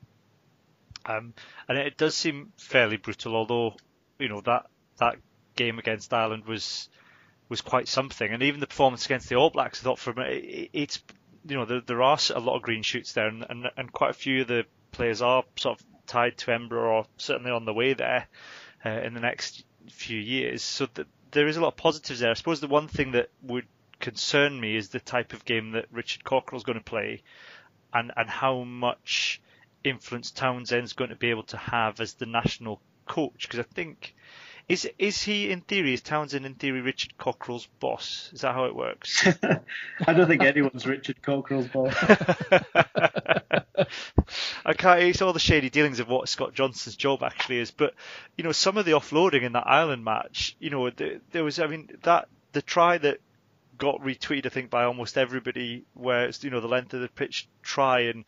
Um, and it does seem fairly brutal, although you know that that game against Ireland was was quite something, and even the performance against the All Blacks, I thought from it, it's you know there, there are a lot of green shoots there, and, and and quite a few of the players are sort of tied to Edinburgh or certainly on the way there uh, in the next few years. So there is a lot of positives there. I suppose the one thing that would concern me is the type of game that Richard Cockerill's going to play, and and how much influence Townsend's going to be able to have as the national coach. Because I think is is he in theory is Townsend in theory Richard Cockerill's boss? Is that how it works? I don't think anyone's Richard Cockerill's boss. I can't. It's all the shady dealings of what Scott Johnson's job actually is, but you know some of the offloading in that Ireland match. You know there, there was. I mean that the try that got retweeted, I think, by almost everybody, where it's you know the length of the pitch try, and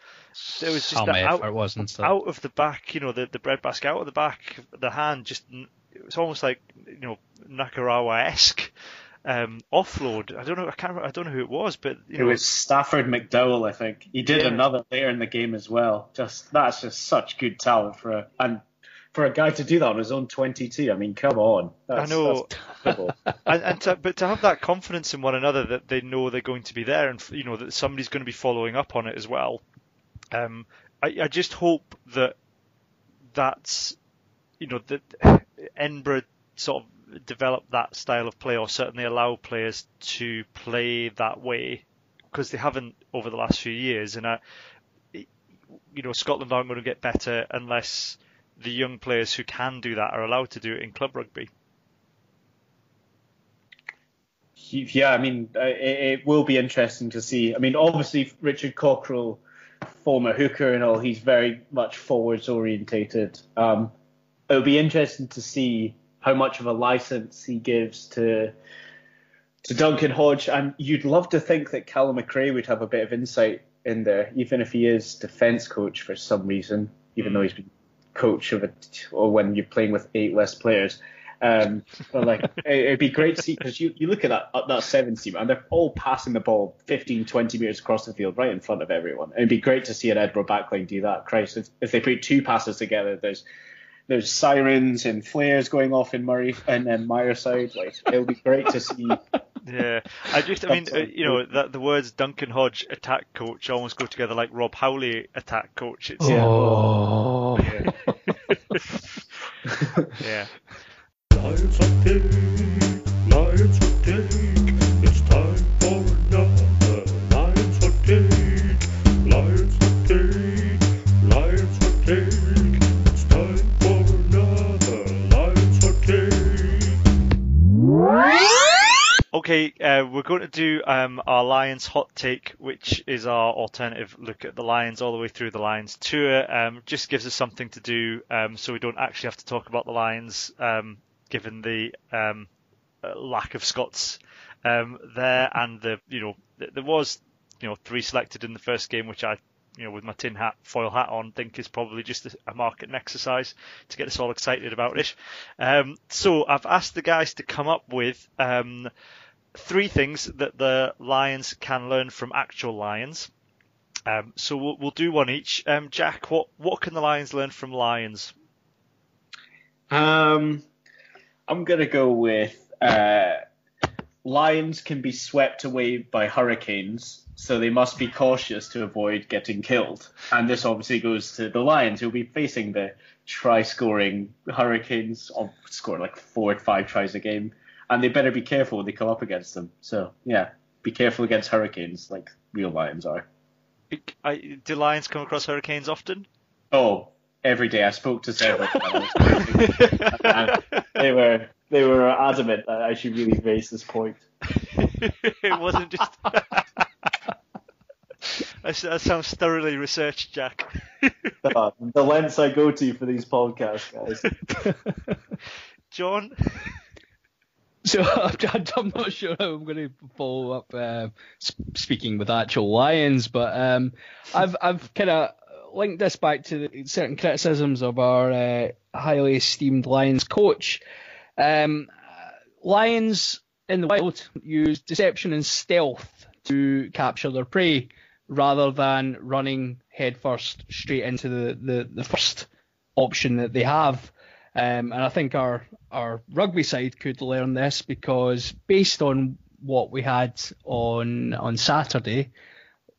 there was just that out, wasn't, there? out of the back, you know, the the breadbasket out of the back, the hand just it was almost like you know Nakarawa esque um, offload. I don't know, I can't, I don't know who it was, but you It know, was Stafford McDowall, I think. He did Yeah. another later in the game as well. Just that's just such good talent for a and for a guy to do that on his own 22. I mean, come on. That's, I know. that's and, and to, but to have that confidence in one another that they know they're going to be there and you know that somebody's going to be following up on it as well. Um, I, I just hope that that's you know that Edinburgh sort of develop that style of play or certainly allow players to play that way because they haven't over the last few years and I, you know Scotland aren't going to get better unless the young players who can do that are allowed to do it in club rugby. Yeah, I mean, uh, it, it will be interesting to see. I mean, obviously, Richard Cockerill, former hooker and all, he's very much forwards orientated. Um, it'll be interesting to see how much of a license he gives to to Duncan Hodge, and you'd love to think that Calum MacRae would have a bit of insight in there, even if he is defence coach for some reason, even though he's been coach of it, or when you're playing with eight less players. Um, but like, it, it'd be great to see because you, you look at that that seven team and they're all passing the ball 15, 20 meters across the field right in front of everyone. It'd be great to see an Edinburgh backline do that. Christ, if, if they put two passes together, there's there's sirens and flares going off in Murray and then Myreside. Like, it would be great to see. Yeah, I just, I mean, uh, you know, that the words Duncan Hodge attack coach almost go together like Rob Howley attack coach. It's Oh. yeah. yeah. Lions of Take, Lions of Take, Okay, uh, we're going to do um, our Lions hot take, which is our alternative look at the Lions all the way through the Lions tour. Um, just gives us something to do, um, so we don't actually have to talk about the Lions, um, given the um, uh, lack of Scots um, there, and the you know there was you know three selected in the first game, which I you know with my tin hat foil hat on think is probably just a, marketing exercise to get us all excited about it. So I've asked the guys to come up with. Um, three things that the lions can learn from actual lions. Um, so we'll, we'll do one each. Um, Jack, what what can the lions learn from lions? Um, I'm gonna go with uh, lions can be swept away by hurricanes, so they must be cautious to avoid getting killed. And this obviously goes to the lions who'll be facing the try-scoring hurricanes, or scoring like four or five tries a game, and they better be careful when they come up against them. So yeah, be careful against hurricanes like real lions are. I, do lions come across hurricanes often? Oh, every day. I spoke to several. they were they were adamant that I should really raise this point. it wasn't just. that sounds thoroughly researched, Jack. Uh, the lengths I go to for these podcasts, guys. John. So I'm, not sure how I'm going to follow up uh, speaking with actual Lions, but um, I've I've kind of linked this back to the, certain criticisms of our uh, highly esteemed Lions coach. Um, Lions in the wild use deception and stealth to capture their prey rather than running headfirst straight into the, the, the first option that they have. Um, and I think our our rugby side could learn this because based on what we had on on Saturday,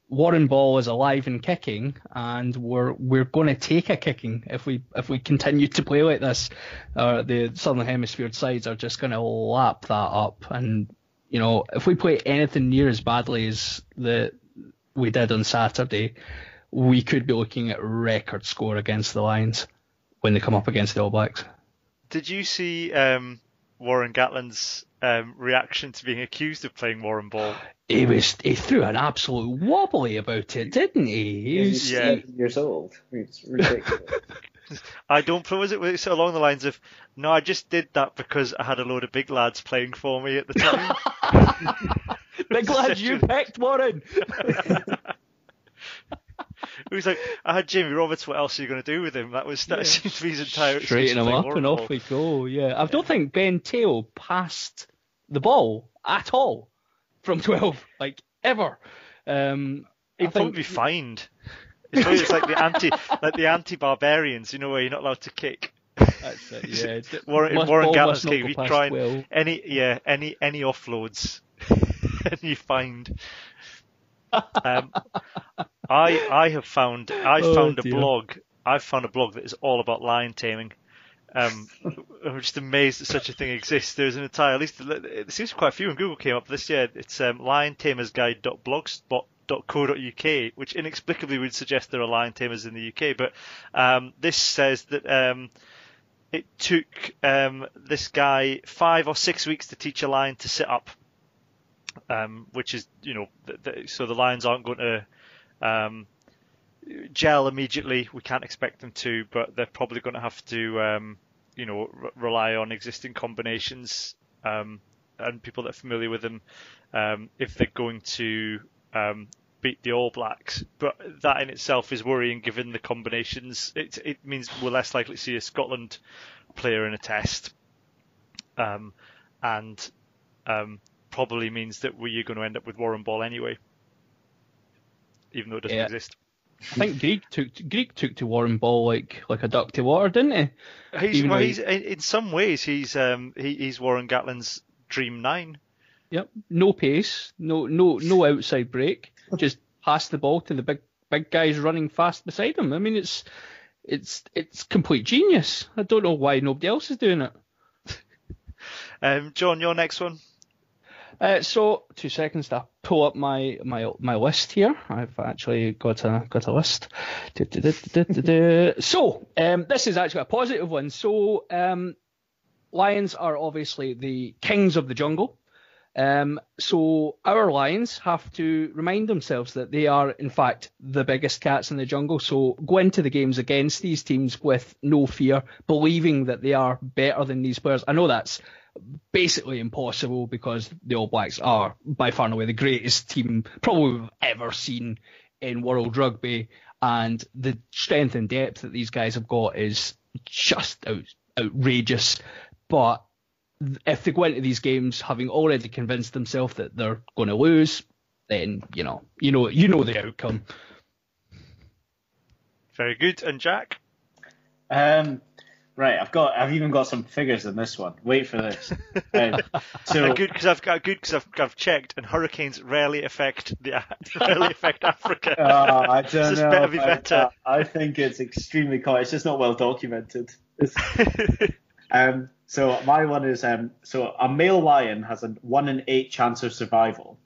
Warren Ball is alive and kicking, and we're we're going to take a kicking if we if we continue to play like this. Uh, the Southern Hemisphere sides are just going to lap that up, and you know if we play anything near as badly as the we did on Saturday, we could be looking at record score against the Lions when they come up against the All Blacks. Did you see um, Warren Gatland's um, reaction to being accused of playing Warren Ball? He was he threw an absolute wobbly about it, didn't he? he was, Yeah. he- years old. It's ridiculous. I don't. Was it, was it along the lines of, no, I just did that because I had a load of big lads playing for me at the time. Big lad, you picked Warren. It was like, I had Jamie Roberts. What else are you going to do with him? That was that Yeah. seems to be his entire excuse Straighten him up Warren and off we go. Yeah, I don't think Ben Te'o passed the ball at all from 12, like ever. Um, I He'd probably be fined. It's, probably, it's like the anti, like the anti-barbarians, you know, where you're not allowed to kick. That's it, yeah. Warren, must- Warren ball Gatland's must not We try and any, yeah, any any offloads, and you find. Um, I I have found I Oh, found a blog. I've found a blog that is all about lion taming. Um, I'm just amazed that such a thing exists. There's an entire, at least it seems quite a few on Google came up this year. It's um, liontamersguide.blogspot.co.uk, which inexplicably would suggest there are lion tamers in the UK. But um, this says that um, it took um, this guy five or six weeks to teach a lion to sit up, um, which is, you know, th- th- so the lions aren't going to um, gel immediately. We can't expect them to, but they're probably going to have to, um, you know, r- rely on existing combinations um, and people that are familiar with them um, if they're going to um, beat the All Blacks. But that in itself is worrying, given the combinations. It it means we're less likely to see a Scotland player in a test, and um, probably means that we're going to end up with Warren Ball anyway, even though it doesn't Yeah. exist. I think Greig took Greig took to Warren Ball like like a duck to water, didn't he? He's, well, he's in in some ways he's um he, he's Warren Gatland's dream nine. Yep. No pace, no no no outside break. Just pass the ball to the big big guys running fast beside him. I mean it's it's it's complete genius. I don't know why nobody else is doing it. Um, John, your next one. Uh, so two seconds to pull up my my my list here. I've actually got a got a list. So um, this is actually a positive one. So um, lions are obviously the kings of the jungle. Um, so our lions have to remind themselves that they are in fact the biggest cats in the jungle. So go into the games against these teams with no fear, believing that they are better than these players. I know that's basically impossible because the All Blacks are by far and away the greatest team probably we've ever seen in world rugby, and the strength and depth that these guys have got is just out, outrageous. But if they go into these games having already convinced themselves that they're going to lose, then you know, you know, you know the outcome. Very good. And Jack? Um, right, I've got, I've even got some figures in this one. Wait for this. Um, so good because I've got good because I've, I've checked and hurricanes rarely affect the rarely affect Africa. Uh, I don't know. better be better. I think it's extremely common. It's just not well documented. Um, so my one is um, so a male lion has a one in eight chance of survival,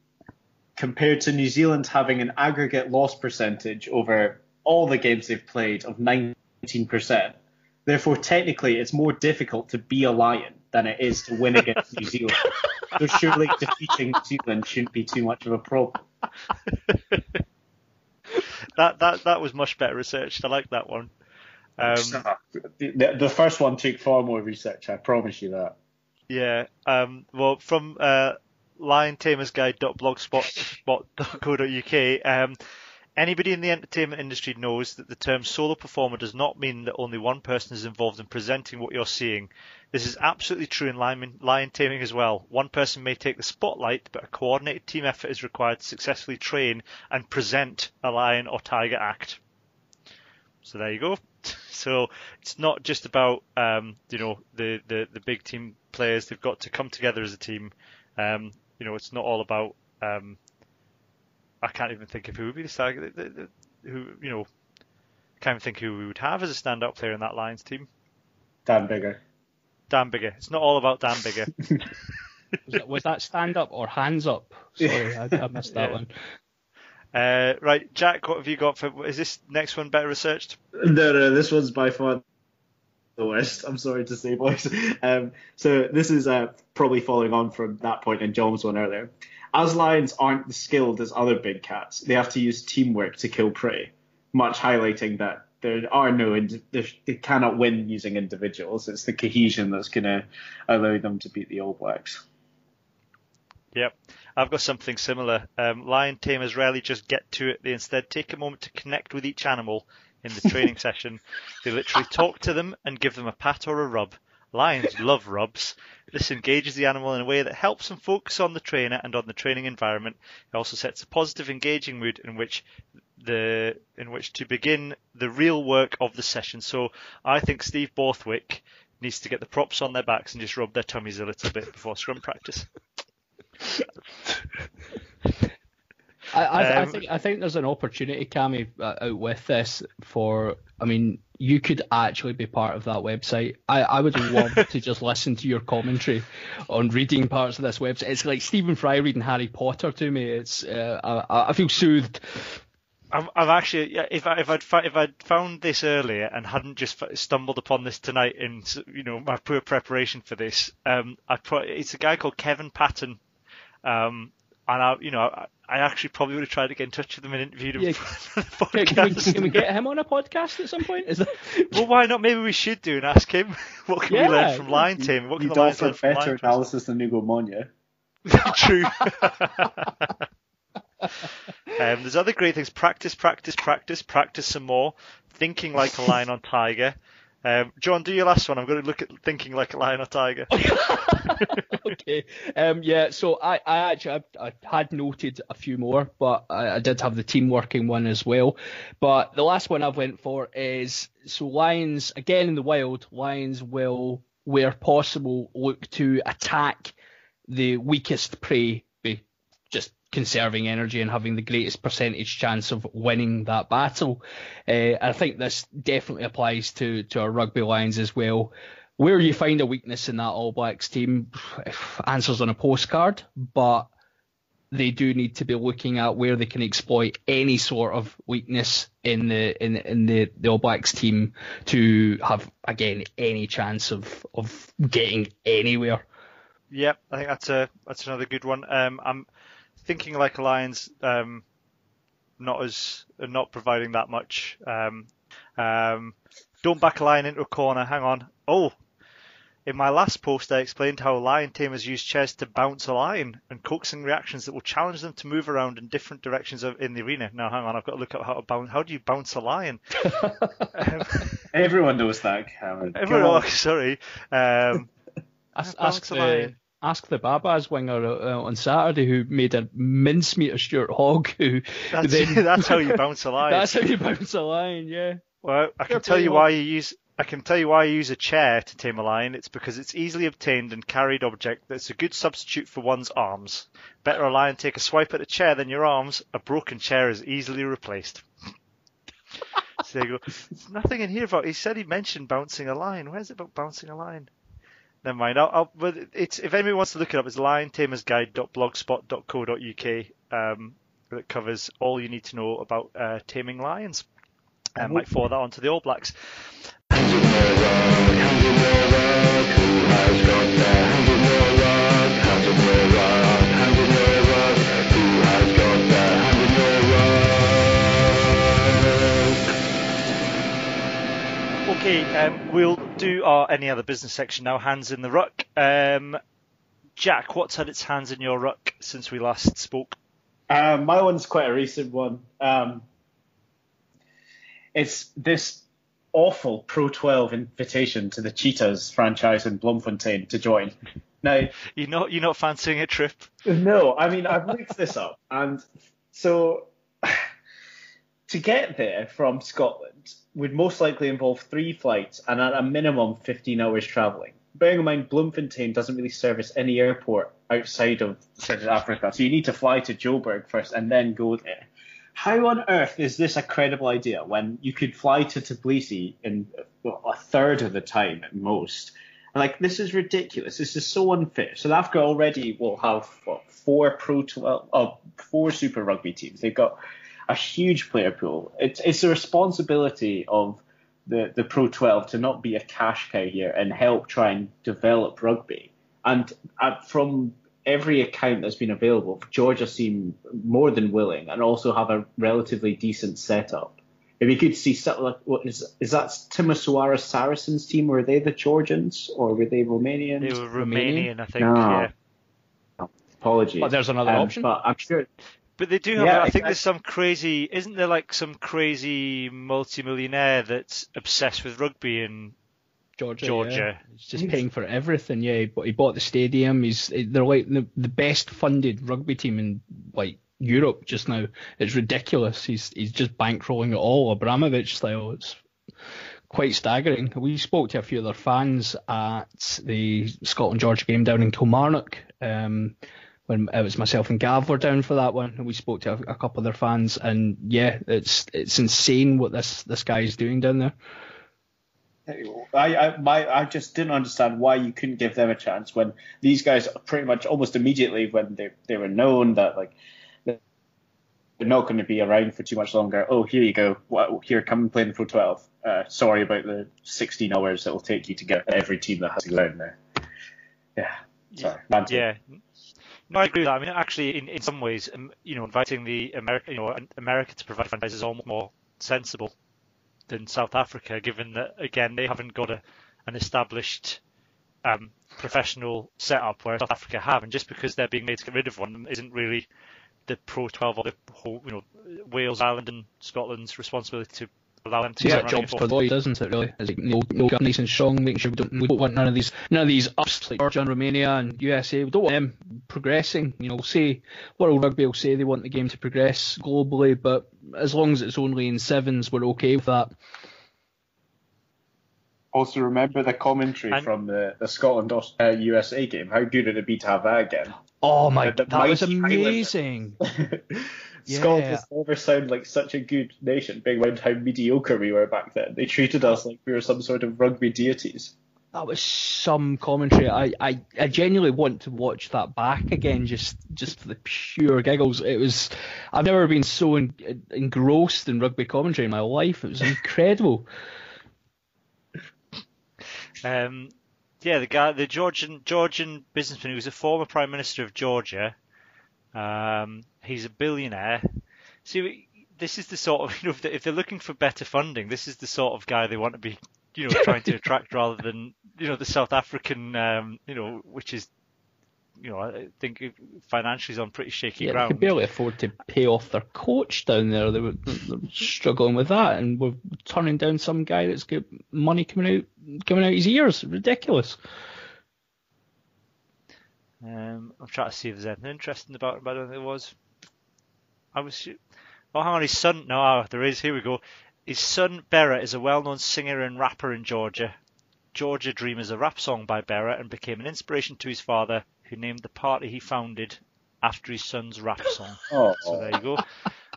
compared to New Zealand having an aggregate loss percentage over all the games they've played of 19%. Therefore, technically, it's more difficult to be a lion than it is to win against New Zealand. So surely defeating New Zealand shouldn't be too much of a problem. That that that was much better researched. I like that one. Um, the, the first one took far more research, I promise you that. Yeah. Um, well, from uh, liontamersguide.blogspot.co.uk, um, anybody in the entertainment industry knows that the term solo performer does not mean that only one person is involved in presenting what you're seeing. This is absolutely true in lion, lion taming as well. One person may take the spotlight, but a coordinated team effort is required to successfully train and present a lion or tiger act. So there you go. So it's not just about um, you know the, the, the big team players. They've got to come together as a team. Um, you know, it's not all about. Um, I can't even think of who would be the star. the- the- the- Who you know, can't even think who we would have as a stand-up player in that Lions team. Dan Biggar. Dan Biggar. It's not all about Dan Biggar. Was that, was that stand up or hands up? Sorry, I, I missed that Yeah. one. Uh, right, Jack, what have you got for? Is this next one better researched? No, no, this one's by far the worst. I'm sorry to say, boys. Um, so this is uh, probably following on from that point in John's one earlier. As lions aren't as skilled as other big cats, they have to use teamwork to kill prey, much highlighting that there are no, they cannot win using individuals. It's the cohesion that's going to allow them to beat the All Blacks. Yep. I've got something similar. Um, lion tamers rarely just get to it. They instead take a moment to connect with each animal in the training session. They literally talk to them and give them a pat or a rub. Lions love rubs. This engages the animal in a way that helps them focus on the trainer and on the training environment. It also sets a positive, engaging mood in which the in which to begin the real work of the session. So I think Steve Borthwick needs to get the props on their backs and just rub their tummies a little bit before scrum practice. I, I, I Um, think I think there's an opportunity, Cammy, uh, out with this for. I mean, you could actually be part of that website. I, I would love to just listen to your commentary on reading parts of this website. It's like Stephen Fry reading Harry Potter to me. It's uh, I, I feel soothed. I've, I've actually, if I, if I'd if I'd found this earlier and hadn't just f- stumbled upon this tonight in you know my poor preparation for this, um, I pro- it's a guy called Kevin Patton, um, and I, you know, I, I actually probably would have tried to get in touch with him and interviewed him. Yeah. for the Can, can we, podcast. can we get him on a podcast at some point? Is that... well, why not? Maybe we should do and ask him what can we Yeah. learn from Lion Team? What can You'd the Lions learn from better Lion analysis than Ugo Monye. True. um, there's other great things. Practice, practice, practice, practice some more. Thinking like a lion or tiger. Um, John, do your last one. I'm going to look at thinking like a lion or tiger. okay. Um, yeah, so I, I actually I, I had noted a few more, but I, I did have the team working one as well. But the last one I've went for is so lions again in the wild. Lions will, where possible, look to attack the weakest prey, just conserving energy and having the greatest percentage chance of winning that battle. Uh, I think this definitely applies to to our rugby lines as well. Where you find a weakness in that All Blacks team, answers on a postcard, but they do need to be looking at where they can exploit any sort of weakness in the in in the, the All Blacks team to have again any chance of of getting anywhere. Yep, I think that's a that's another good one. Um, I'm thinking like a lion's um, not as not providing that much. Um, um, don't back a lion into a corner. Hang on. Oh, in my last post, I explained how lion tamers use chairs to bounce a lion and coaxing reactions that will challenge them to move around in different directions of, in the arena. Now, hang on, I've got to look up how to bounce. How do you bounce a lion? um, Everyone knows that, Cameron. Come everyone, on. oh, sorry. Um, Ask, bounce ask a the lion. Ask the Baa-Baas winger uh, on Saturday who made a mincemeat of Stuart Hogg. Who That's, then, that's how you bounce a line. that's how you bounce a lion. Yeah. Well, I can Fair tell you why you use. I can tell you why you use a chair to tame a lion. It's because it's easily obtained and carried object that's a good substitute for one's arms. Better a lion take a swipe at a chair than your arms. A broken chair is easily replaced. so there you go. There's nothing in here about. He said he mentioned bouncing a lion. Where's it about bouncing a lion? Never mind. I'll, I'll, but it's if anybody wants to look it up, it's liontamersguide.blogspot.co.uk. Um, that covers all you need to know about uh, taming lions. and might forward that on to the All Blacks. Okay, um, we'll do our any other business section now. Hands in the ruck. Um, Jack, what's had its hands in your ruck since we last spoke? Um, my one's quite a recent one. Um, it's this awful Pro 12 invitation to the Cheetahs franchise in Bloemfontein to join. Now, you're not you're not fancying a trip? No, I mean I've looked this up, and so to get there from Scotland would most likely involve three flights and at a minimum 15 hours travelling. Bearing in mind, Bloemfontein doesn't really service any airport outside of South Africa, so you need to fly to Joburg first and then go there. How on earth is this a credible idea when you could fly to Tbilisi in a third of the time at most? Like this is ridiculous. This is so unfair. South Africa already will have what, four Pro 12, oh, uh, four Super Rugby teams. They've got a huge player pool. It's it's the responsibility of the, the Pro 12 to not be a cash cow here and help try and develop rugby. And uh, from every account that's been available, Georgia seem more than willing and also have a relatively decent setup. If you could see something like what is is that Timisoara Saracens team? Were they the Georgians or were they Romanians? They were Romanian, I think. No. Yeah. Apologies. But there's another Um, option. But I'm sure. But they do have. Yeah, I think there's some crazy. Isn't there like some crazy multimillionaire that's obsessed with rugby in Georgia. Georgia? yeah. He's just paying for everything. Yeah, but he bought the stadium. He's they're like the, the best funded rugby team in like Europe just now. It's ridiculous. He's he's just bankrolling it all, Abramovich style. It's quite staggering. We spoke to a few of their fans at the Scotland Georgia game down in Kilmarnock. Um, when it was myself and Gav were down for that one, and we spoke to a, a couple of their fans, and yeah, it's it's insane what this this guy is doing down there. I, I my I just didn't understand why you couldn't give them a chance when these guys pretty much almost immediately when they they were known that like they're not going to be around for too much longer. Oh, here you go. Well, here, come and play in the Pro 12. Uh, sorry about the 16 hours it will take you to get every team that has to go down there. Yeah. Sorry. ranting. Yeah. No, I agree with that. I mean, actually, in, in some ways, um, you know, inviting the America, you know, America to provide franchises is almost more sensible than South Africa, given that again they haven't got a, an established um, professional setup where South Africa have, and just because they're being made to get rid of one isn't really the Pro 12 or the whole, you know, Wales, Ireland, and Scotland's responsibility to allow them to Yeah, keep jobs for forward. Lloyd, doesn't it? Really, it's like no, no nice and strong, making sure we don't, we don't want none of these, none of these ups like Georgia and Romania and USA. We don't want them progressing. You know, we'll say World Rugby will say they want the game to progress globally, but as long as it's only in sevens, we're okay with that. Also, remember the commentary from the, the Scotland uh, USA game. How good would it be to have that again? Oh my, The- the that was mighty Highlanders. amazing. Scotland Yeah. has never sounded like such a good nation, being in mind how mediocre we were back then. They treated us like we were some sort of rugby deities. That was some commentary. I, I, I genuinely want to watch that back again, just just for the pure giggles. It was. I've never been so en- engrossed in rugby commentary in my life. It was incredible. Um, yeah, the guy, the Georgian Georgian businessman who was a former prime minister of Georgia. Um, he's a billionaire. See, this is the sort of you know if they're, if they're looking for better funding, this is the sort of guy they want to be, you know, trying to attract rather than you know the South African, um, you know, which is, you know, I think financially is on pretty shaky ground. Yeah, they ground. could barely afford to pay off their coach down there. They were, they were struggling with that, and we're turning down some guy that's got money coming out coming out his ears. Ridiculous. Um, I'm trying to see if there's anything interesting about him, but I don't think there was. I was. Oh, hang on, his son. No, ah, there is. Here we go. His son Bera is a well-known singer and rapper in Georgia. Georgia Dream is a rap song by Bera and became an inspiration to his father, who named the party he founded after his son's rap song. Oh. So there you go.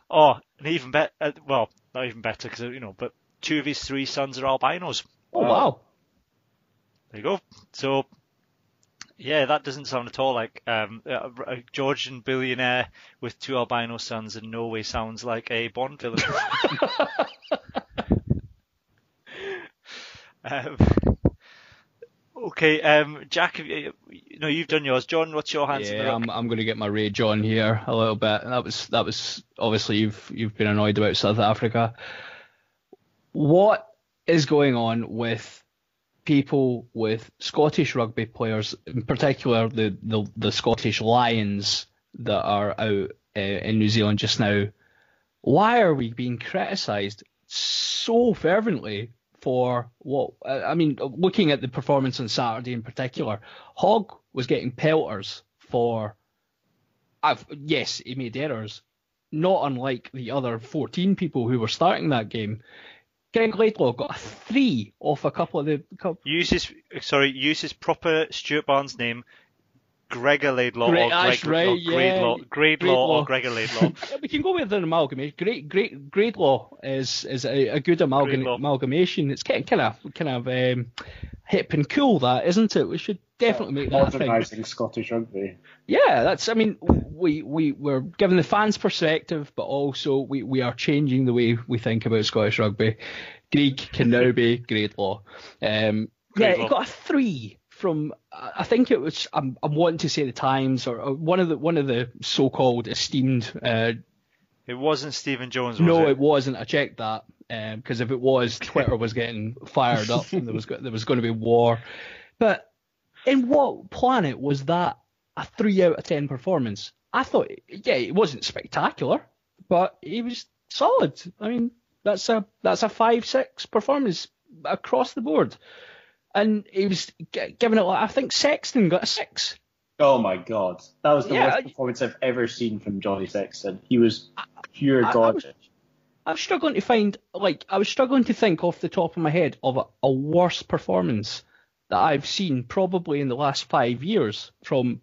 Oh, and even better. Uh, well, not even better because you know, but two of his three sons are albinos. Oh wow. There you go. So, Yeah, that doesn't sound at all like um, a, a Georgian billionaire with two albino sons in Norway sounds like a Bond villain. um, okay, um, Jack, have you, you know you've done yours. John, what's your hands Yeah. I'm, I'm going to get my rage on here a little bit. That was that was obviously you've you've been annoyed about South Africa. What is going on with people with Scottish rugby players, in particular the the, the Scottish Lions that are out uh, in New Zealand just now? Why are we being criticised so fervently for what? I mean, looking at the performance on Saturday in particular, Hogg was getting pelters for. I've, yes, he made errors, not unlike the other 14 people who were starting that game. Greg Laidlaw got a three off a couple of the. Couple, Use his sorry, uses proper Stuart Barnes name, Gregor Laidlaw Gre- or that's Greg right, or yeah. Gradelaw, Gradelaw or Gregor Laidlaw. Yeah, we can go with an amalgamation. Great, great, great law is is a, a good amalgam- Gradelaw. amalgamation. It's kind kind of kind of um, hip and cool, that isn't it? We should definitely make that a thing. Modernising Scottish rugby. Yeah, that's. I mean, we we we're giving the fans perspective, but also we we are changing the way we think about Scottish rugby. Greek can now be great law. Um, yeah, Great he got a three from. I think it was. I'm, I'm wanting to say the Times or, or one of the one of the so-called esteemed. Uh, It wasn't Stephen Jones, was no, it? it wasn't. I checked that because if it was, Twitter was getting fired up and there was there was going to be war. But in what planet was that a three out of ten performance? I thought, yeah, it wasn't spectacular, but he was solid. I mean, that's a that's a five six performance across the board, and he was g- giving it. I think Sexton got a six. Oh my god, that was the Yeah, worst I- performance I've ever seen from Johnny Sexton. He was pure I- I garbage. was- struggling to find, like, I was struggling to think off the top of my head of a, a worse performance that I've seen probably in the last five years from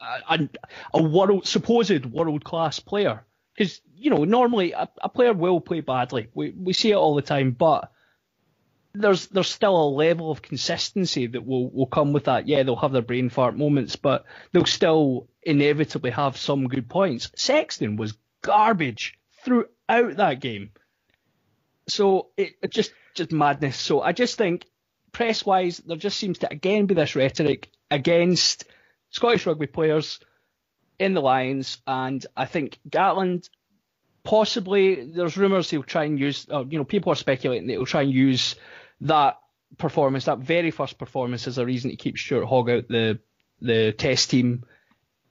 a, a, a world supposed world class player. Because you know, normally a, a player will play badly. We we see it all the time, but there's there's still a level of consistency that will, will come with that. Yeah, they'll have their brain fart moments, but they'll still inevitably have some good points. Sexton was garbage throughout that game. So it, it just just madness. So I just think press wise, there just seems to again be this rhetoric against Scottish rugby players in the Lions, and I think Gatland possibly there's rumours he'll try and use. Uh, you know, people are speculating that he'll try and use that performance, that very first performance, is a reason to keep Stuart Hogg out the the test team.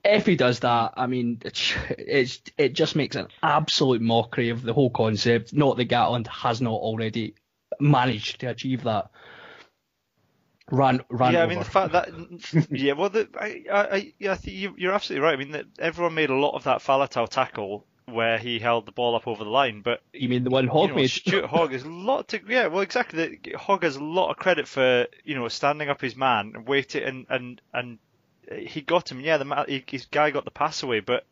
If he does that, I mean, it's, it's it just makes an absolute mockery of the whole concept. Not that Gatland has not already managed to achieve that. Ran, ran yeah, I mean the fact that yeah, well, the, I, I, I- yeah, I think you, you're absolutely right. I mean, that everyone made a lot of that Faletau tackle where he held the ball up over the line, but you mean the one Hogg you know, made? Stuart Hogg has a lot to yeah, well, exactly. Hogg has a lot of credit for you know standing up his man and waiting and and and he got him. Yeah, the ma- he, his guy got the pass away, but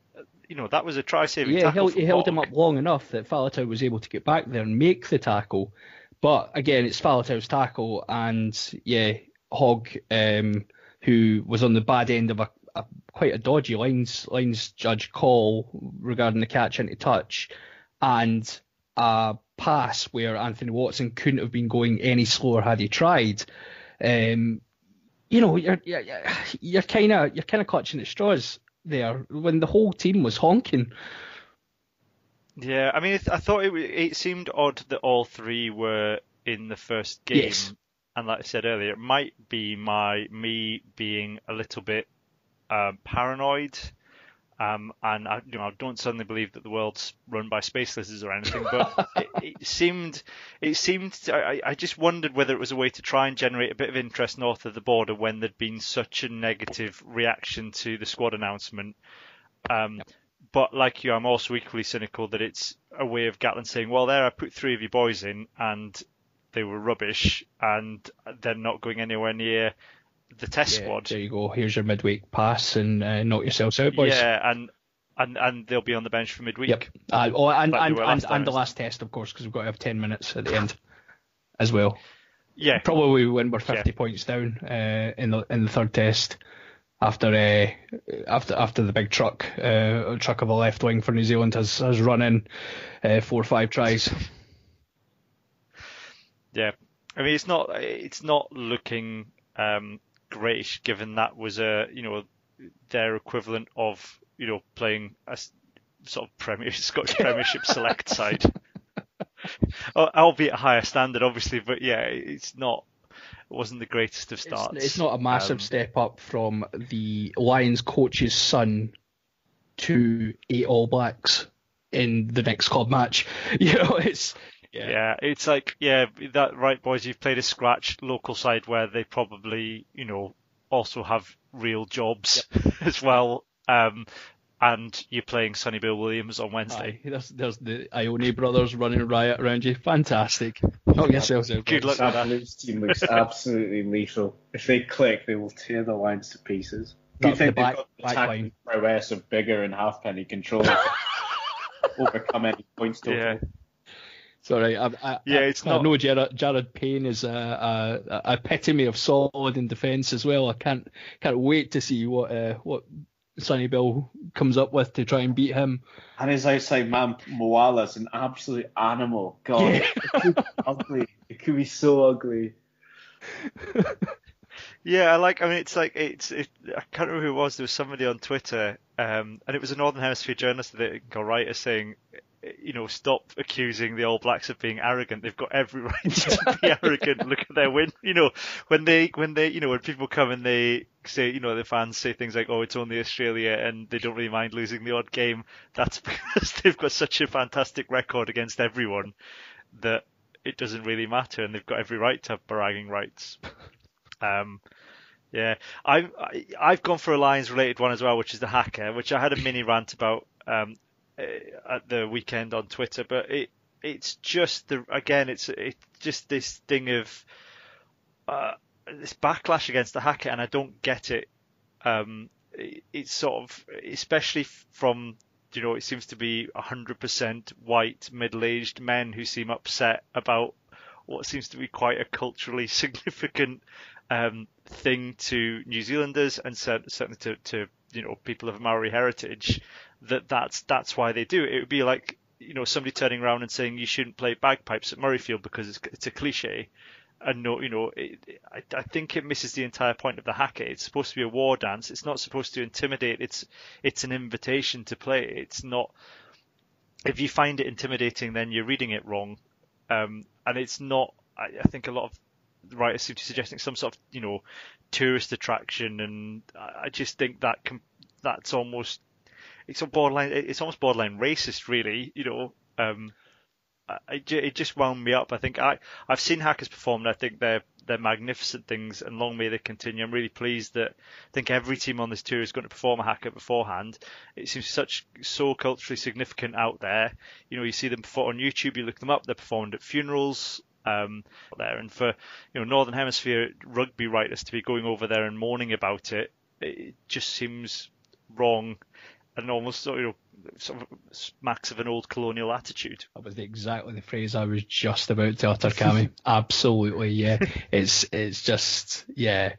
you know that was a try saving Yeah, he tackle. held, he held him up long enough that Faletau was able to get back there and make the tackle. But again, it's Faletau's tackle, and yeah, Hogg, um, who was on the bad end of a, a quite a dodgy lines lines judge call regarding the catch into touch, and a pass where Anthony Watson couldn't have been going any slower had he tried. Um, you know, you're you're kind of you're kind of clutching at straws there when the whole team was honking. Yeah, I mean, I thought it, it seemed odd that all three were in the first game. Yes. And like I said earlier, it might be my me being a little bit um, paranoid. Um, and I, you know, I don't suddenly believe that the world's run by space lizards or anything, but it, it seemed, it seemed, to, I, I just wondered whether it was a way to try and generate a bit of interest north of the border when there'd been such a negative reaction to the squad announcement. Um, but like you, I'm also equally cynical that it's a way of Gatland saying, well, there, I put three of your boys in and they were rubbish and they're not going anywhere near the test Yeah, squad. There you go. Here's your midweek pass and uh, knock yourselves out, boys. Yeah, and, and and they'll be on the bench for midweek. Yep. Uh, oh, and Like and, and, and the last test, of course, because we've got to have 10 minutes at the end as well. Yeah. Probably when we're 50 points down uh, in the in the third test. after uh, after after the big truck uh, truck of a left wing for New Zealand has has run in uh, four or five tries. Yeah, I mean it's not it's not looking um, great given that was a you know their equivalent of you know playing a s- sort of Premier Scottish Premiership select side, Al- albeit a higher standard obviously, but yeah, it's not it wasn't the greatest of starts. It's not a massive Um, step up from the Lions coach's son to eight All Blacks in the next club match. You know, it's Yeah. it's like yeah, that right, boys. You've played a scratch local side where they probably you know also have real jobs as well. Um, and you're playing Sonny Bill Williams on Wednesday. Aye, there's, there's the Ioane brothers running riot around you. Fantastic. Knock yourselves out. Good luck That with that. Team looks absolutely lethal. If they click, they will tear the lines to pieces. Do you think the they've back- got the back line. prowess of Biggar and Halfpenny control to overcome any points total? Yeah. Sorry, I, I, Yeah, it's I not- know Jared, Jared Payne is a, a, a epitome of solid in defence as well. I can't can't wait to see what uh, what Sonny Bill comes up with to try and beat him. And his outside man Moala's an absolute animal. God, Yeah. it could be ugly. It could be so ugly. Yeah, I like. I mean, it's like it's. It, I can't remember who it was. There was somebody on Twitter, um, and it was a Northern Hemisphere journalist, the writer, saying, you know, stop accusing the All Blacks of being arrogant. They've got every right to be arrogant. Look at their win. You know, when they, when they, you know, when people come and they say, you know, the fans say things like, "Oh, it's only Australia," and they don't really mind losing the odd game. That's because they've got such a fantastic record against everyone that it doesn't really matter, and they've got every right to have bragging rights. Um, yeah, I, I I've gone for a Lions related one as well, which is the haka, which I had a mini rant about um, at the weekend on Twitter, but it it's just the again it's it's just this thing of uh, this backlash against the haka, and I don't get it. Um, it, it's sort of especially from you know it seems to be 100% white middle-aged men who seem upset about what seems to be quite a culturally significant um, thing to New Zealanders and certainly to, to you know people of Maori heritage that that's that's why they do it. It would be like you know somebody turning around and saying you shouldn't play bagpipes at Murrayfield because it's, it's a cliche. And no, you know, it, I, I think it misses the entire point of the haka. It's supposed to be a war dance. It's not supposed to intimidate. It's it's an invitation to play. It's not. If you find it intimidating, then you're reading it wrong. Um, and it's not. I, I think a lot of writers seem to be suggesting some sort of you know tourist attraction, and I I just think that com- that's almost it's a borderline. It's almost borderline racist, really. You know, um, I, I it just wound me up. I think I I've seen hakas perform. And I think they're they're magnificent things, and long may they continue. I'm really pleased that I think every team on this tour is going to perform a haka beforehand. It seems such so culturally significant out there. You know, you see them on YouTube. You look them up. They're performed at funerals. Um, there and for you know Northern Hemisphere rugby writers to be going over there and mourning about it, it just seems wrong and almost you know sort of smacks of an old colonial attitude. That was exactly the phrase I was just about to utter, Cammy. Absolutely, yeah. It's it's just yeah.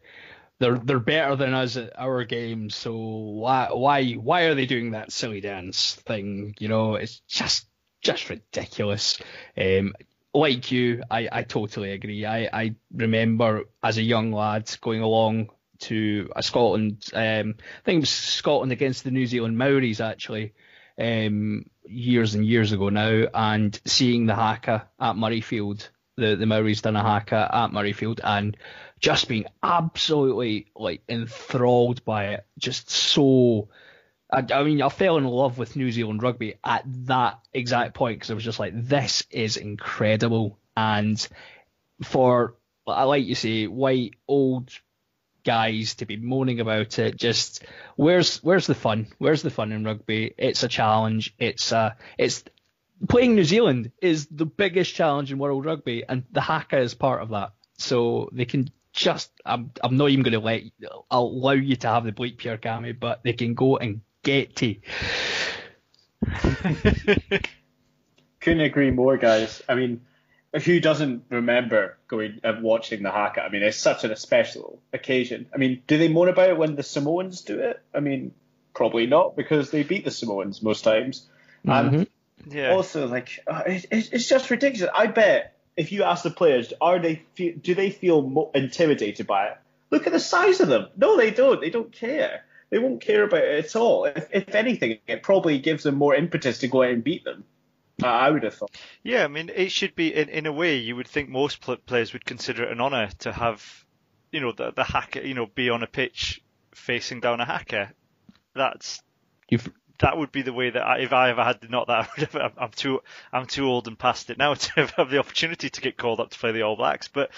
They're they're better than us at our games, so why why why are they doing that silly dance thing? You know, it's just just ridiculous. Um, like you, I, I totally agree. I, I remember as a young lad going along to Scotland, um, I think it was Scotland against the New Zealand Maoris actually, um, years and years ago now, and seeing the haka at Murrayfield, the, the Maoris done a haka at Murrayfield, and just being absolutely like enthralled by it, just so. I, I mean, I fell in love with New Zealand rugby at that exact point because I was just like, this is incredible. And for, like you say, white old guys to be moaning about it, just where's where's the fun? Where's the fun in rugby? It's a challenge. It's uh, it's playing New Zealand is the biggest challenge in world rugby, and the haka is part of that. So they can just, I'm, I'm not even going to let, allow you to have the bleep here, Cammy, but they can go and get to. Couldn't agree more, guys. I mean, who doesn't remember going and watching the haka? I mean, it's such a special occasion. I mean, do they moan about it when the Samoans do it? I mean, probably not because they beat the Samoans most times. And Yeah. also, like, uh, it, it, it's just ridiculous. I bet if you ask the players, are they do they feel mo- intimidated by it? Look at the size of them. No, they don't. They don't care. They won't care about it at all. If, if anything, it probably gives them more impetus to go out and beat them. Uh, I would have thought. Yeah, I mean, it should be in, in a way you would think most pl- players would consider it an honour to have, you know, the the haka, you know, be on a pitch facing down a haka. That's You've that would be the way that I, if I ever had the not that I would have, I'm too I'm too old and past it now to have the opportunity to get called up to play the All Blacks. But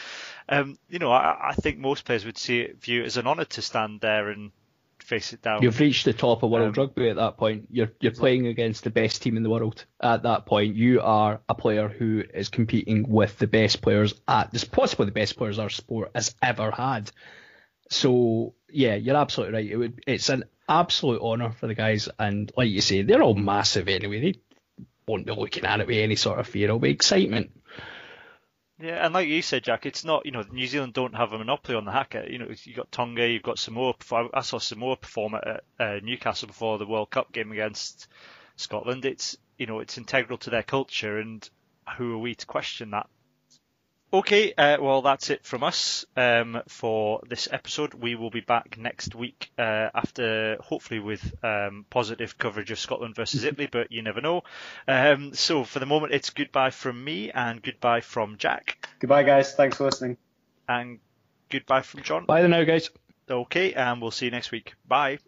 um, you know, I, I think most players would see it view it as an honour to stand there and face it down. You've reached the top of world Um, rugby at that point. You're you're playing against the best team in the world at that point. You are a player who is competing with the best players at this possibly the best players our sport has ever had. So yeah, you're absolutely right. It would it's an absolute honour for the guys, and like you say, they're all massive anyway. They won't be looking at it with any sort of fear. It'll be excitement. Yeah, and like you said, Jack, it's not you know New Zealand don't have a monopoly on the haka. You know, you've got Tonga, you've got Samoa. I saw Samoa perform at uh, Newcastle before the World Cup game against Scotland. It's you know it's integral to their culture, and who are we to question that? Okay, uh, well that's it from us um, for this episode. We will be back next week uh, after hopefully with um, positive coverage of Scotland versus Italy, but you never know. Um, so for the moment, it's goodbye from me and goodbye from Jack Goodbye, guys. Thanks for listening. and goodbye from John. Bye then now, guys. Okay, and we'll see you next week. Bye.